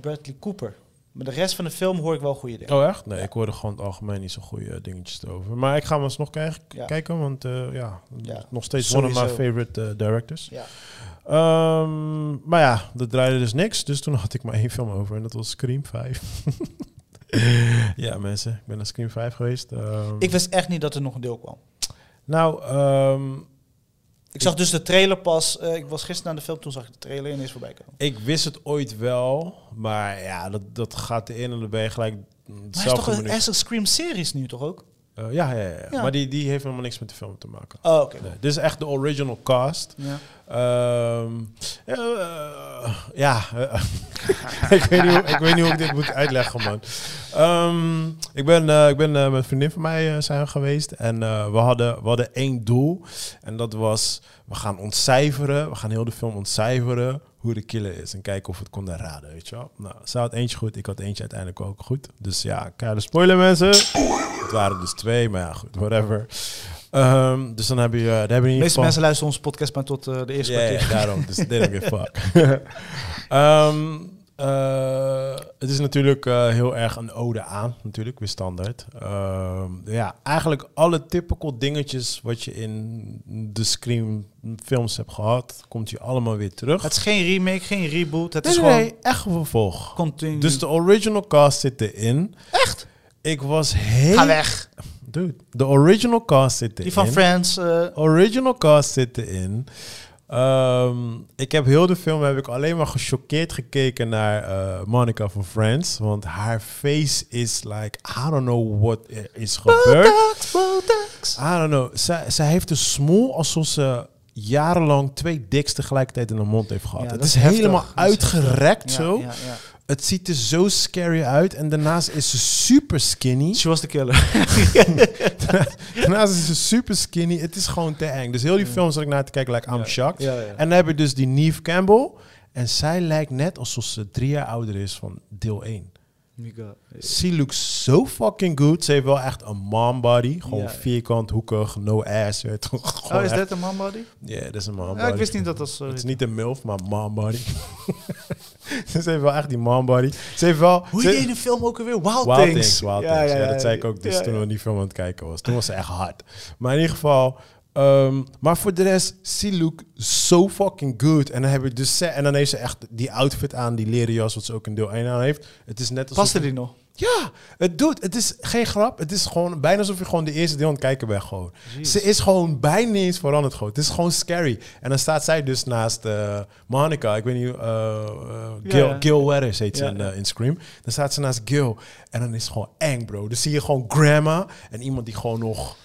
Bradley Cooper. Maar de rest van de film hoor ik wel goede dingen. Oh, echt? Nee, ik hoorde gewoon het algemeen niet zo goede dingetjes over. Maar ik ga hem alsnog kijken, Ja. kijken want eh, ja, Ja, nog steeds one of my favorite eh, directors. Ja. Ehm, maar ja, dat draaide dus niks. Dus toen had ik maar één film over en dat was Scream 5. ja, mensen, ik ben naar Scream 5 geweest. Ehm, Ik wist echt niet dat er nog een deel kwam. nou, ehm, Ik zag dus de trailer pas. eh, ik was gisteren naar de film, toen zag ik de trailer ineens voorbij komen. ik wist het ooit wel, maar ja, dat, dat gaat erin en dan ben je gelijk Maar hij is toch een, een Scream-series nu toch ook? Eh, ja, ja, ja, maar die, die heeft helemaal niks met de film te maken. Oh, oké. Nee, dit is echt de original cast. Ja. Ehm, ja, eh, ja ik, weet niet hoe, ik weet niet hoe ik dit moet uitleggen, man. Ehm, ik ben, eh, ik ben met een vriendin van mij zijn we geweest. En we, hadden, we hadden één doel. En dat was, we gaan ontcijferen. We gaan heel de film ontcijferen hoe de killer is. En kijken of we het konden raden, weet je wel. Nou, ze had eentje goed. Ik had eentje uiteindelijk ook goed. Dus ja, keiharde spoiler, mensen. Het waren dus twee, maar ja, goed, whatever. Ehm, dus dan heb je, uh, dan heb je meeste mensen luisteren onze podcast maar tot eh, de eerste Ja, kwartier. ja, daarom. Dus they don't give fuck. Ehm, eh, het is natuurlijk eh, heel erg een ode aan, natuurlijk, weer standaard. Ehm, ja, eigenlijk alle typical dingetjes wat je in de Scream films hebt gehad, komt hier allemaal weer terug. Het is geen remake, geen reboot. Het nee, is nee, gewoon nee, echt een vervolg. continu. Dus de original cast zit erin. Echt? Ik was heel... Ga weg. Dude, de original cast zit erin. Die van Friends. eh, Original cast zit erin. Ehm, ik heb heel de film heb ik alleen maar gechoqueerd gekeken naar eh, Monica van Friends. Want haar face is like, I don't know what is gebeurd. Botox, Botox. I don't know. Zij, zij heeft een smoel alsof ze jarenlang twee diks tegelijkertijd in de mond heeft gehad. Ja, het dat is, helemaal Dat uitgerekt zo. ja, ja. Het ziet er zo scary uit. En daarnaast is ze super skinny. She was the killer. daarnaast is ze super skinny. Het is gewoon te eng. Dus heel die film zat ik naar te kijken, like, I'm shocked. En dan heb je dus die Neve Campbell. En zij lijkt net alsof ze drie jaar ouder is van deel 1. Mika. She looks so fucking good. Ze heeft wel echt een mom body. Gewoon Ja. vierkant, hoekig, no ass. weet je toch? Oh, is dat een man body? Ja, dat is een mom Ja, body. ik wist niet dat dat zo Het is niet een MILF, maar mom body. ze heeft wel echt die mom body. Ze heeft wel... Hoe ze- heet die film ook alweer? Wild, Wild Things. Things, Wild Things. Ja, dat zei ik ook dus Ja, toen ja. we die film aan het kijken was. Toen was ze echt hard. Maar in ieder geval... ehm, maar voor de rest, she look so fucking good. En dan, heb je dus en dan heeft ze echt die outfit aan, die leren jas, wat ze ook in deel 1 aan heeft. Het is net alsof... Paste die nog? Ja, het doet. Het is geen grap. Het is gewoon bijna alsof je gewoon de eerste deel aan het kijken bent gewoon. Jeez. Ze is gewoon bijna niet eens veranderd gewoon. Het is gewoon scary. En dan staat zij dus naast eh Monica. Ik weet niet, eh, Gil, Ja. Gil Weathers heet ze Ja, in, in Scream. Dan staat ze naast Gil. En dan is het gewoon eng, bro. Dan zie je gewoon grandma en iemand die gewoon nog...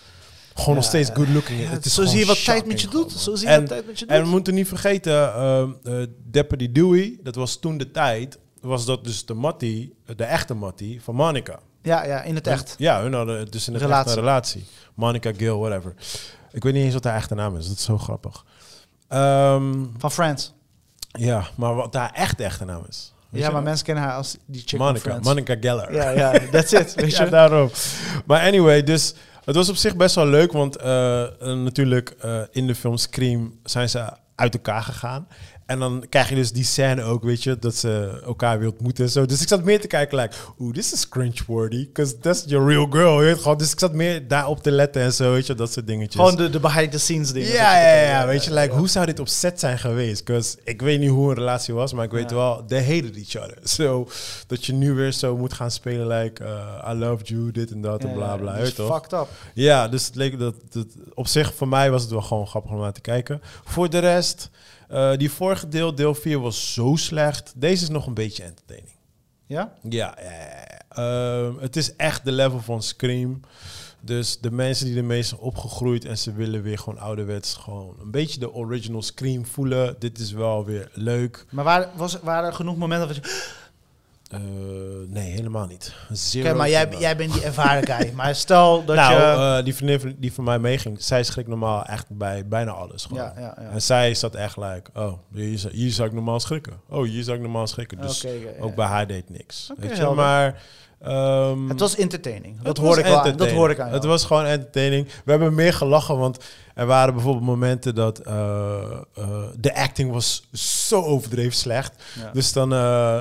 Gewoon nog steeds good looking Het is zo zie je wat tijd met je doet. Zo zie je En- wat tijd met je en we doet. moeten niet vergeten, ehm eh, Deputy Dewey, dat was toen de tijd, was dat dus de Mattie, de echte Mattie van Monica. Ja, ja, in het echt. Ja, hun hadden dus in het Relatie. echt een relatie. Monica Gill, whatever. Ik weet niet eens wat haar echte naam is. Dat is zo grappig. Ehm, Van Friends. ja, maar wat haar echte echte naam is. Weet ja, maar mensen kennen haar als die chick Monica. Monica Geller. Ja, ja, that's it. Weet ja, je? daarom. Maar anyway, dus het was op zich best wel leuk, want eh, natuurlijk eh, in de film Scream zijn ze uit elkaar gegaan. En dan krijg je dus die scène ook, weet je, dat ze elkaar weer ontmoeten en zo. Dus ik zat meer te kijken, like, oeh, this is cringe-worthy, because that's your real girl, je weet gewoon. Dus ik zat meer daarop te letten en zo, weet je, dat soort dingetjes. Gewoon de, de behind-the-scenes dingen. Ja, ja, ja, weet je, like, hoe zou dit op set zijn geweest? Because ik weet niet hoe een relatie was, maar ik weet Ja. wel, they hated each other. So, dat je nu weer zo moet gaan spelen, like, uh, I loved you, dit en dat en bla bla, weet dus je toch? fucked up. Ja, dus het leek dat, dat, op zich, voor mij was het wel gewoon grappig om naar te kijken. Voor de rest, eh, die vorige deel, deel 4, was zo slecht. Deze is nog een beetje entertaining. Ja? Ja. Ehm, het is echt de level van Scream. Dus de mensen die ermee zijn opgegroeid en ze willen weer gewoon ouderwets gewoon een beetje de original Scream voelen. Dit is wel weer leuk. Maar waar, was, waren er genoeg momenten dat je... Eh, nee, helemaal niet. Zero Oké, maar jij, jij bent die ervaren guy. Maar stel dat nou, je... eh, die vriendin die van mij meeging, zij schrikt normaal echt bij bijna alles. Gewoon. ja, ja, ja. En zij zat echt like, oh, hier, zou- hier zou ik normaal schrikken. Oh, hier zou ik normaal schrikken. Dus ook bij haar deed niks. Weet je, maar... ehm, Het was entertaining. Dat hoorde ik wel. Dat hoorde ik aan Het was gewoon entertaining. We hebben meer gelachen, want er waren bijvoorbeeld momenten dat eh, eh, de acting was zo overdreven slecht. Ja. Dus dan, eh,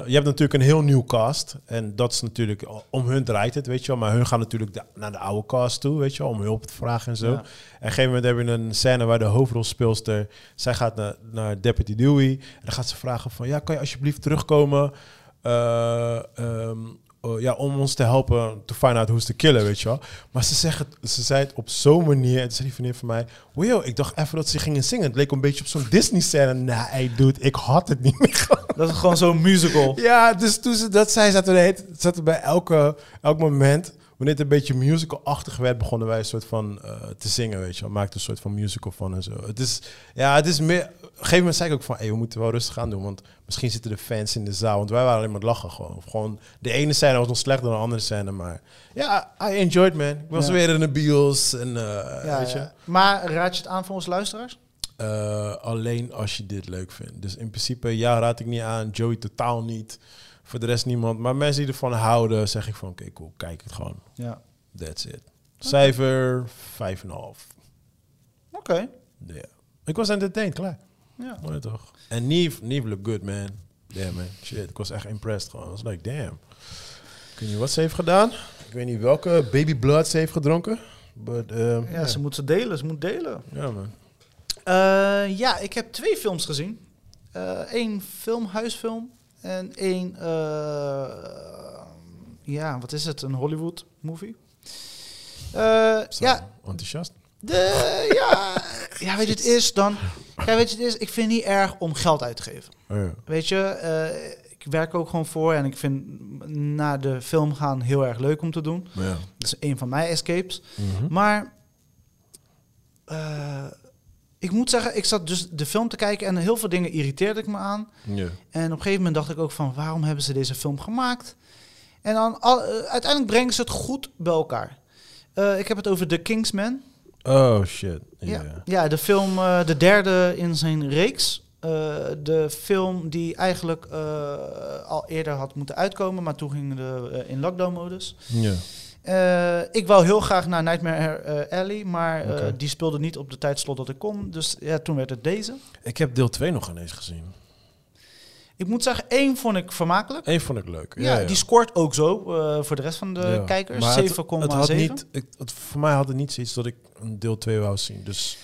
je hebt natuurlijk een heel nieuw cast. En dat is natuurlijk, om hun draait het, weet je wel. Maar hun gaan natuurlijk de- naar de oude cast toe, weet je wel, om hulp te vragen en zo. Ja. En op een gegeven moment hebben we een scène waar de hoofdrolspeelster, zij gaat naar, naar Deputy Dewey. En dan gaat ze vragen van, ja, kan je alsjeblieft terugkomen eh, oh, ja, om ons te helpen to find out who's the killer, weet je wel. Maar ze, zeggen, ze zei het op zo'n manier, en toen zei die vriendin van mij, wow, ik dacht even dat ze gingen zingen. Het leek een beetje op zo'n Disney-scène. Nee, hey, dude, ik had het niet meer. Dat is gewoon zo'n musical. Ja, dus toen ze dat zei, zaten we, zaten we bij elke, elk moment, wanneer het een beetje musical-achtig werd, begonnen wij een soort van eh, te zingen, weet je wel. Maakte een soort van musical van en zo. Het is, ja, het is meer... Op een gegeven moment zei ik ook van, hey, we moeten wel rustig gaan doen, want misschien zitten de fans in de zaal. Want wij waren alleen maar het lachen gewoon. Of gewoon de ene scène was nog slechter dan de andere scène, maar ja, I enjoyed, man. Ik was Ja. weer in de bios en, eh, Ja, weet je. ja. Maar raad je het aan voor onze luisteraars? Eh, alleen als je dit leuk vindt. Dus in principe, ja, raad ik niet aan. Joey totaal niet. Voor de rest niemand. Maar mensen die ervan houden, zeg ik van, oké, cool, kijk het gewoon. Ja. That's it. Cijfer 5,5. Oké. Ja. Ik was entertained, klaar. Ja. Mooi toch? En Neve, Neve look good, man. Damn, man. Shit, ik was echt impressed gewoon. I was like, damn. Ik weet niet wat ze heeft gedaan. Ik weet niet welke baby blood ze heeft gedronken. But, um, Ja, ze moet ze delen. Ze moet delen. Ja, man. Eh, ja, ik heb twee films gezien. Eén film, huisfilm. En één, eh, ja, wat is het? Een Hollywood movie. Eh, ja, Enthousiast. de, ja, ja, weet je, het is dan... Ja, weet je, het is, ik vind het niet erg om geld uit te geven. Oh, ja. Weet je, eh, ik werk ook gewoon voor en ik vind naar de film gaan heel erg leuk om te doen. Ja. Dat is een van mijn escapes. Mhm. Maar eh, ik moet zeggen, ik zat dus de film te kijken en heel veel dingen irriteerde ik me aan. Ja. En op een gegeven moment dacht ik ook van, waarom hebben ze deze film gemaakt? En dan al, eh, uiteindelijk brengen ze het goed bij elkaar. Eh, ik heb het over The Kingsman. Oh shit. Ja, Ja. ja de film, eh, de derde in zijn reeks. De film die eigenlijk al eerder had moeten uitkomen, maar toen gingen we eh, in lockdown-modus. Ja. Eh, ik wou heel graag naar Nightmare eh, Alley, maar eh, die speelde niet op de tijdslot dat ik kon. Dus ja, toen werd het deze. Ik heb deel 2 nog ineens gezien. Ik moet zeggen, één vond ik vermakelijk. Eén vond ik leuk. Ja, die scoort ook zo eh, voor de rest van de Ja. kijkers. Maar het- 7,7. Het had niet, ik, het, voor mij had het niet zoiets dat ik een deel 2 wou zien. Dus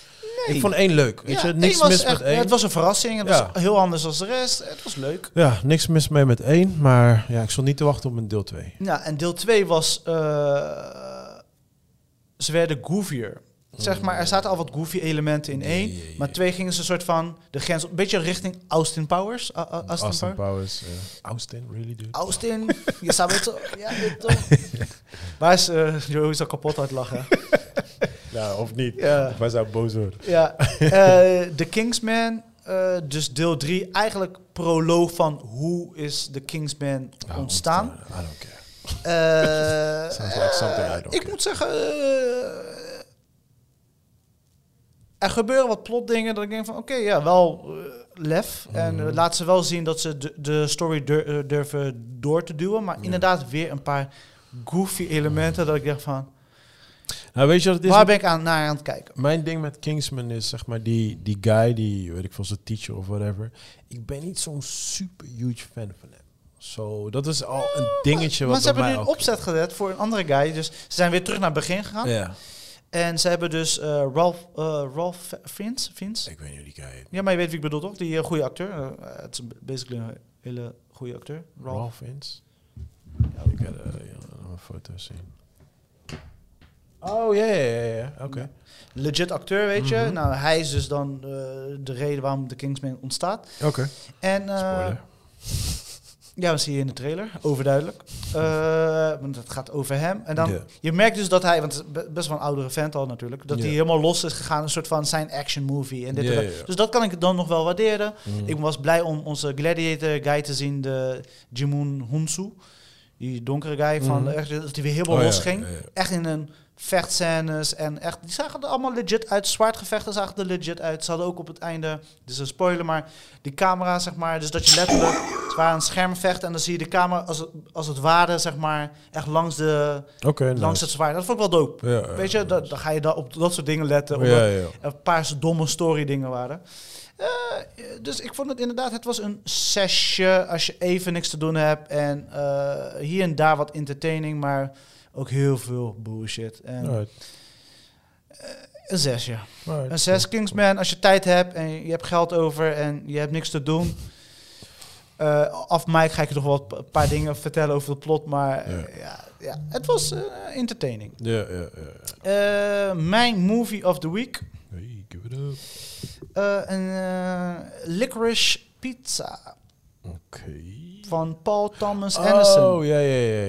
Nee. ik vond één leuk. Weet Ja, je, niks mis echt- met één. Het was een verrassing. Het Ja. was heel anders dan de rest. Het was leuk. Ja, niks mis mee met één. Maar ja, ik stond niet te wachten op een deel 2. Ja, en deel 2 was... eh, ze werden goofier. Zeg maar, er zaten al wat goofy elementen in één. Maar twee gingen ze een soort van... De grens een beetje richting Austin Powers. Austin, Austin, Powers. Austin, really dude? Austin, je zou het toch... Ja, toch? Waar is... eh Joe is al kapot uit lachen. Ja, of niet. Ja. Wij zou boos worden. Ja, eh The Kingsman, eh, dus deel 3, eigenlijk proloog van hoe is The Kingsman Oh, ontstaan. I don't care. Eh, Sounds like something I don't ik care. moet zeggen, er gebeuren wat plotdingen dat ik denk van, oké, ja, wel lef. En Mhm. laat ze wel zien dat ze de, de story dur- durven door te duwen. Maar inderdaad weer een paar goofy elementen dat ik dacht van, Nou, weet je wat het is? waar ben ik aan, naar aan het kijken? Mijn ding met Kingsman is zeg maar die, die guy, die weet ik veel, zijn teacher of whatever. Ik ben niet zo'n super huge fan van hem. Zo, dat is al een dingetje Maar wat ze bij hebben nu een opzet gezet voor een andere guy. Dus ze zijn weer terug naar het begin gegaan. Ja, En ze hebben dus eh Ralph, eh Ralph Fiennes. Fiennes? ik weet niet hoe die guy heet. Ja, maar je weet wie ik bedoel toch? Die eh, goede acteur. Eh, Het is basically een hele goede acteur. Ralph. Ralph Fiennes? Ja, Ik ga uh, een foto zien. Oh, ja, ja, ja. Oké. Legit acteur, weet je. Mhm. Nou, hij is dus dan eh, de reden waarom de Kingsman ontstaat. Oké. En eh, ja, dat zie je in de trailer. Overduidelijk. Eh, want het gaat over hem. En dan, je merkt dus dat hij, want het is be- best wel een oudere vent al natuurlijk, dat hij helemaal los is gegaan. Een soort van zijn action movie. En dit en dat. Dus dat kan ik dan nog wel waarderen. Mhm. Ik was blij om onze gladiator guy te zien, de Jimun Hunsu. Die donkere guy van Mhm. echt, dat hij weer helemaal Oh, los ging. Echt in een vechtscènes en echt, die zagen er allemaal legit uit. Zwaardgevechten zagen er legit uit. Ze hadden ook op het einde, dus een spoiler, maar die camera zeg maar, dus dat je letterlijk, het waren een schermvecht en dan zie je de camera als het, als het ware zeg maar, echt langs, de, nice. langs het zwaard. Dat vond ik wel dope. Ja, Weet je, dan, dan ga je da op dat soort dingen letten. omdat Ja, ja. een paar domme story dingen waren. Eh, dus ik vond het inderdaad, het was een zesje als je even niks te doen hebt. En eh, hier en daar wat entertaining, maar ook heel veel bullshit. En Alright. Een zesje. Alright. Een zes Kingsman, als je tijd hebt en je hebt geld over en je hebt niks te doen. Eh af Mike ga ik je nog wel een paar dingen vertellen over het plot, maar eh, Ja. ja. Ja, het was eh, entertaining. Ja, ja, ja. ja. Eh, mijn movie of the week. Hey, give it up. Eh, een eh, Licorice Pizza Van Paul Thomas Anderson. Oh, ja, ja, ja,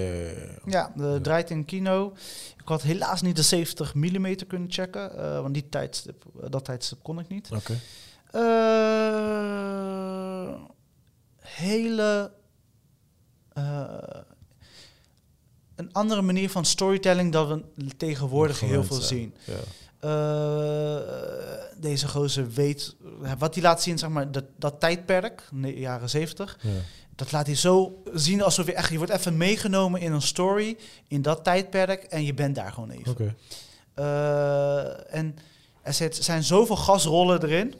ja, ja. Draait in kino. Ik had helaas niet de 70 mm kunnen checken, eh, want die tijdstip, dat tijdstip kon ik niet. Oké. Eh, hele... eh, een andere manier van storytelling dan we tegenwoordig heel veel zien. Ja. Eh, deze gozer weet... Wat hij laat zien, zeg maar, dat, dat tijdperk, ne- jaren 70... Ja. Dat laat hij zo zien alsof je echt... Je wordt even meegenomen in een story, in dat tijdperk... en je bent daar gewoon even. Eh, en er zit, zijn zoveel gastrollen erin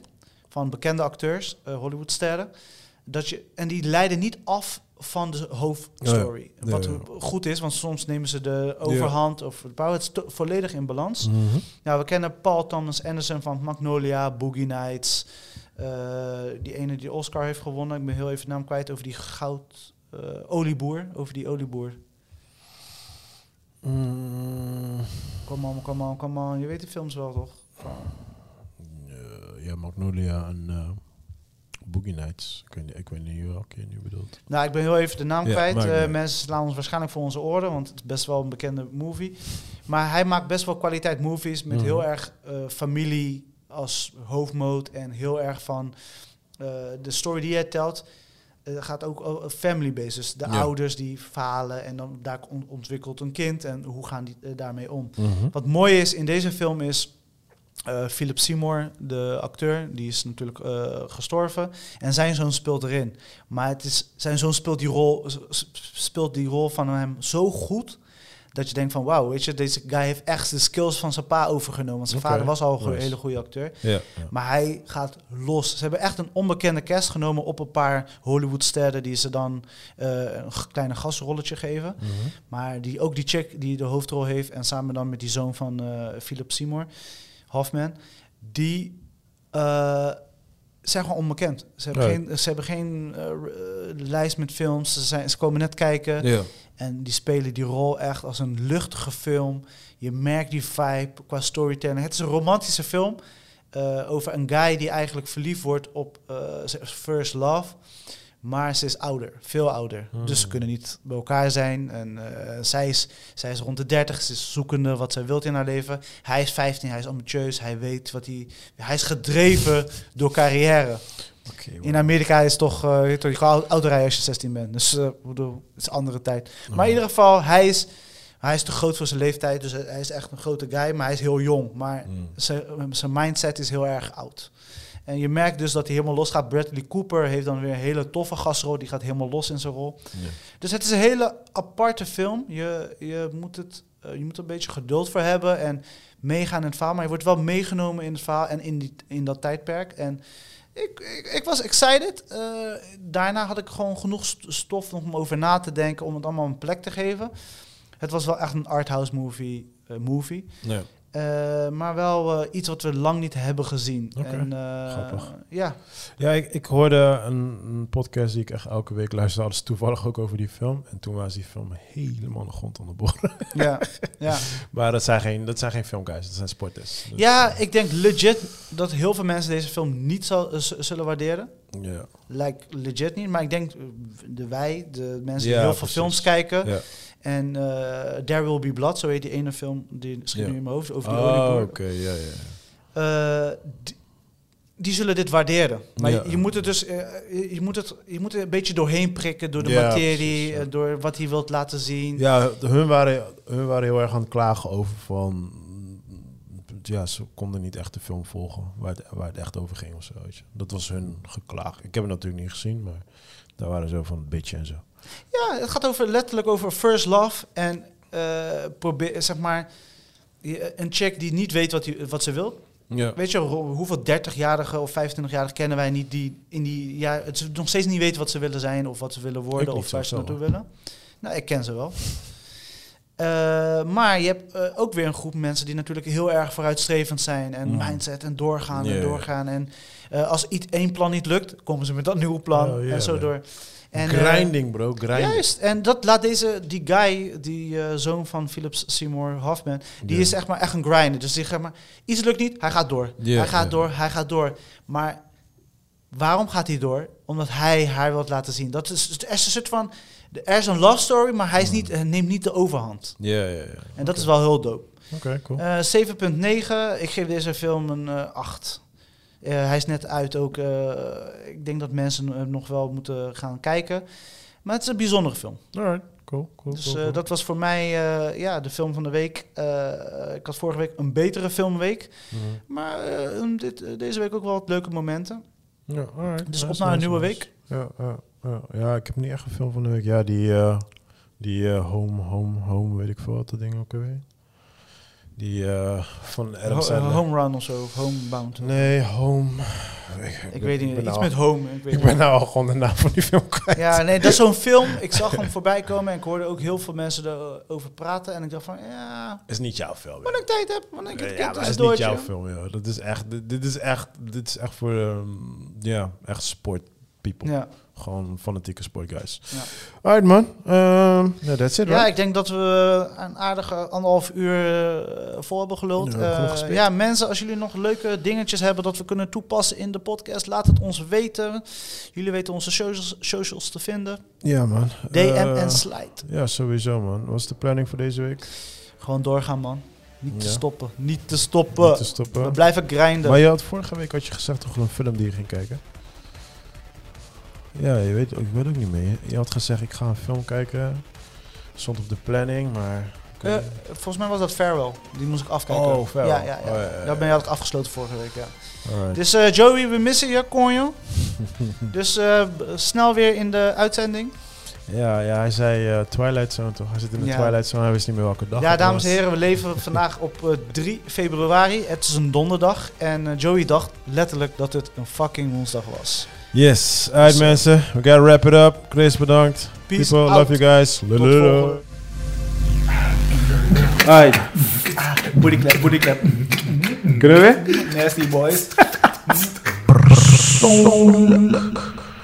van bekende acteurs, eh Hollywoodsterren, dat je en die leiden niet af van de hoofdstory. Ja, ja. Wat goed is, want soms nemen ze de overhand of het bouwen. Het is volledig in balans. Mhm. Nou, we kennen Paul Thomas Anderson van Magnolia, Boogie Nights. eh, die ene die Oscar heeft gewonnen. Ik ben heel even de naam kwijt over die goud eh, olieboer. Over die olieboer. Mm, Come on, come on, come on. Je weet die films wel toch? Van- ja, Magnolia en eh, Boogie Nights. Ik weet, niet, ik weet niet welke je nu bedoelt. Nou, ik ben heel even de naam Ja, kwijt. uit. mensen slaan ons waarschijnlijk voor onze oren, want het is best wel een bekende movie. Maar hij maakt best wel kwaliteit movies met Mhm. heel erg eh, familie als hoofdmoot en heel erg van eh, de story die hij telt. eh, gaat ook o- family based. Dus de Ja. ouders die falen en dan daar on- ontwikkelt een kind en hoe gaan die daarmee om. Mhm. Wat mooi is in deze film is. Eh, Philip Seymour, de acteur, die is natuurlijk eh, gestorven. En zijn zoon speelt erin. Maar het is, zijn zoon speelt die, rol, speelt die rol van hem zo goed. Dat je denkt van wauw, weet je, deze guy heeft echt de skills van zijn pa overgenomen. Want zijn vader was al een nice. hele goede acteur. Ja, ja. Maar hij gaat los. Ze hebben echt een onbekende cast genomen op een paar Hollywoodsterren die ze dan eh, een kleine gastrolletje geven. Mhm. Maar die, ook die chick die de hoofdrol heeft en samen dan met die zoon van Philip Seymour, Hoffman, die eh, zijn gewoon onbekend. Ze hebben Nee. geen, ze hebben geen eh, eh, lijst met films. Ze, zijn, ze komen net kijken Ja. en die spelen die rol echt als een luchtige film. Je merkt die vibe qua storytelling. Het is een romantische film over een guy die eigenlijk verliefd wordt op zijn first love. Maar ze is ouder, veel ouder. Hmm. Dus ze kunnen niet bij elkaar zijn. En eh, zij, is, zij is rond de 30, ze is zoekende wat zij wilt in haar leven. Hij is 15, hij is ambitieus, hij weet wat hij... Hij is gedreven door carrière. In Amerika is toch, eh, je toch, je auto rijden als je 16 bent. Dus eh, bedoel, het is een andere tijd. Maar in ieder geval, hij is, hij is te groot voor zijn leeftijd. Dus hij is echt een grote guy, maar hij is heel jong. Maar Mm. zijn, zijn mindset is heel erg oud. En je merkt dus dat hij helemaal los gaat. Bradley Cooper heeft dan weer een hele toffe gastrol. Die gaat helemaal los in zijn rol. Ja. Dus het is een hele aparte film. Je, je, moet, het, eh, je moet er een beetje geduld voor hebben en meegaan in het verhaal. Maar je wordt wel meegenomen in het verhaal en in, die, in dat tijdperk. En ik, ik, ik was excited. Eh, daarna had ik gewoon genoeg st- stof om over na te denken, om het allemaal een plek te geven. Het was wel echt een arthouse movie. eh, movie. Ja. Eh, maar wel eh, iets wat we lang niet hebben gezien. En, eh, grappig. Ja, Ja, ik, ik hoorde een, een podcast die ik echt elke week luisterde. Hadden ze toevallig ook over die film. En toen was die film helemaal de grond onderboren. ja, ja. maar dat zijn geen, dat zijn geen filmguys, dat zijn sporters. Dus, ja, ik denk legit dat heel veel mensen deze film niet zal, zullen waarderen. ja. Lijkt legit niet, maar ik denk de wij, de mensen die Ja, heel veel precies. films kijken. Ja. En eh There Will Be Blood, zo heet die ene film, die schiet nu in mijn hoofd, over die Oh, oké, ja, ja. Eh, die, die zullen dit waarderen. Maar Ja. je, je moet het dus, eh, je, moet het, je moet er een beetje doorheen prikken door de Ja, materie, precies, ja. door wat hij wilt laten zien. Ja, hun waren, hun waren heel erg aan het klagen over van... Ja, ze konden niet echt de film volgen waar het, waar het echt over ging of zo. Dat was hun geklaag. Ik heb het natuurlijk niet gezien, maar daar waren ze zo van bitch en zo. Ja, het gaat over, letterlijk over first love. En eh, probeer, zeg maar, een chick die niet weet wat, hij, wat ze wil. Ja. Weet je, ho- hoeveel 30-jarigen of 25-jarigen kennen wij niet die in die ja, het nog steeds niet weten wat ze willen zijn of wat ze willen worden of waar ze naartoe willen? Nou, ik ken ze wel. Eh, maar je hebt eh, ook weer een groep mensen die natuurlijk heel erg vooruitstrevend zijn en Mm. mindset en doorgaan en doorgaan. En eh, als iets, één plan niet lukt, komen ze met dat nieuwe plan Oh, en zo door. En, grinding, bro. Grinding. Juist, en dat laat deze, die guy, die zoon van Philip Seymour Hoffman, die is echt maar echt een grinder. Dus die zeg maar, iets lukt niet, hij gaat door. Hij gaat door, hij gaat door. Maar waarom gaat hij door? Omdat hij haar wil laten zien. Dat is, er is een soort van, er is een love story, maar hij, is niet, hij neemt niet de overhand. Ja, ja, ja. En dat is wel heel dope. Oké, cool. Eh 7.9, ik geef deze film een eh 8. Eh, hij is net uit ook. ik denk dat mensen hem nog wel moeten gaan kijken. Maar het is een bijzondere film. Alright, cool, cool. Dus cool, cool. dat was voor mij ja, de film van de week. Ik had vorige week een betere filmweek. Mhm. Maar dit, deze week ook wel wat leuke momenten. Ja, alright. Dus Nice, op naar een nice, nieuwe nice. week. Ja, ja, ja. ik heb niet echt een film van de week. Ja, die, eh, die eh, Home, Home, Home, weet ik veel wat dat ding ook alweer. Die eh, van Adam Ho- home Run of zo, of Homebound. Nee, Home. Ik weet niet, iets nou- met Home. Ik, weet Ik ben nou al gewoon de naam van die film kwijt. Ja, nee, dat is zo'n film. Ik zag hem voorbij komen en ik hoorde ook heel veel mensen erover praten. En ik dacht van, ja, is niet jouw film. wanneer ik tijd heb, wanneer ik het ja, het is niet jouw film, joh. Dat is echt, dit, dit is echt, dit is echt voor, ehm, ja, echt sport people. Ja. Gewoon fanatieke sportguys. Ja. Alright, man. Ehm ja, that's it, ja, right? ik denk dat we een aardige anderhalf uur eh, vol hebben geluld. Ja, Ja, mensen, als jullie nog leuke dingetjes hebben dat we kunnen toepassen in de podcast, laat het ons weten. Jullie weten onze socials, socials te vinden. Ja, man. DM Eh, en slide. Ja, sowieso, man. Wat is de planning voor deze week? Gewoon doorgaan, man. Niet te Ja. stoppen. Niet te stoppen. Niet te stoppen. We blijven grinden. Maar je had vorige week had je gezegd toch een film die je ging kijken? Ja, je weet, ik weet ook niet meer. Je- had gezegd ik ga een film kijken. Stond op de planning, maar... Eh, volgens mij was dat Farewell. Die moest ik afkijken. Oh, Farewell. Ja, ja, ja. Oh, ja, ja, Daar ben je had ik afgesloten vorige week, ja. Alright. Dus eh, Joey, we missen je, konjo. dus eh, snel weer in de uitzending. ja, ja, hij zei Twilight Zone toch? Hij zit in de. Twilight Zone, hij wist niet meer welke dag ja, dames en heren, we leven vandaag op eh, 3 februari. Het is een donderdag. En Joey dacht letterlijk dat het een fucking woensdag was. Yes, alright Dus, mensen, we gotta wrap it up. Chris, bedankt. Peace People, out. love you guys. Tot Lulu. volgende. Alright, Bootyclap, bootyclap. kunnen we? Nasty boys.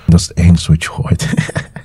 Dat is één switch gooien.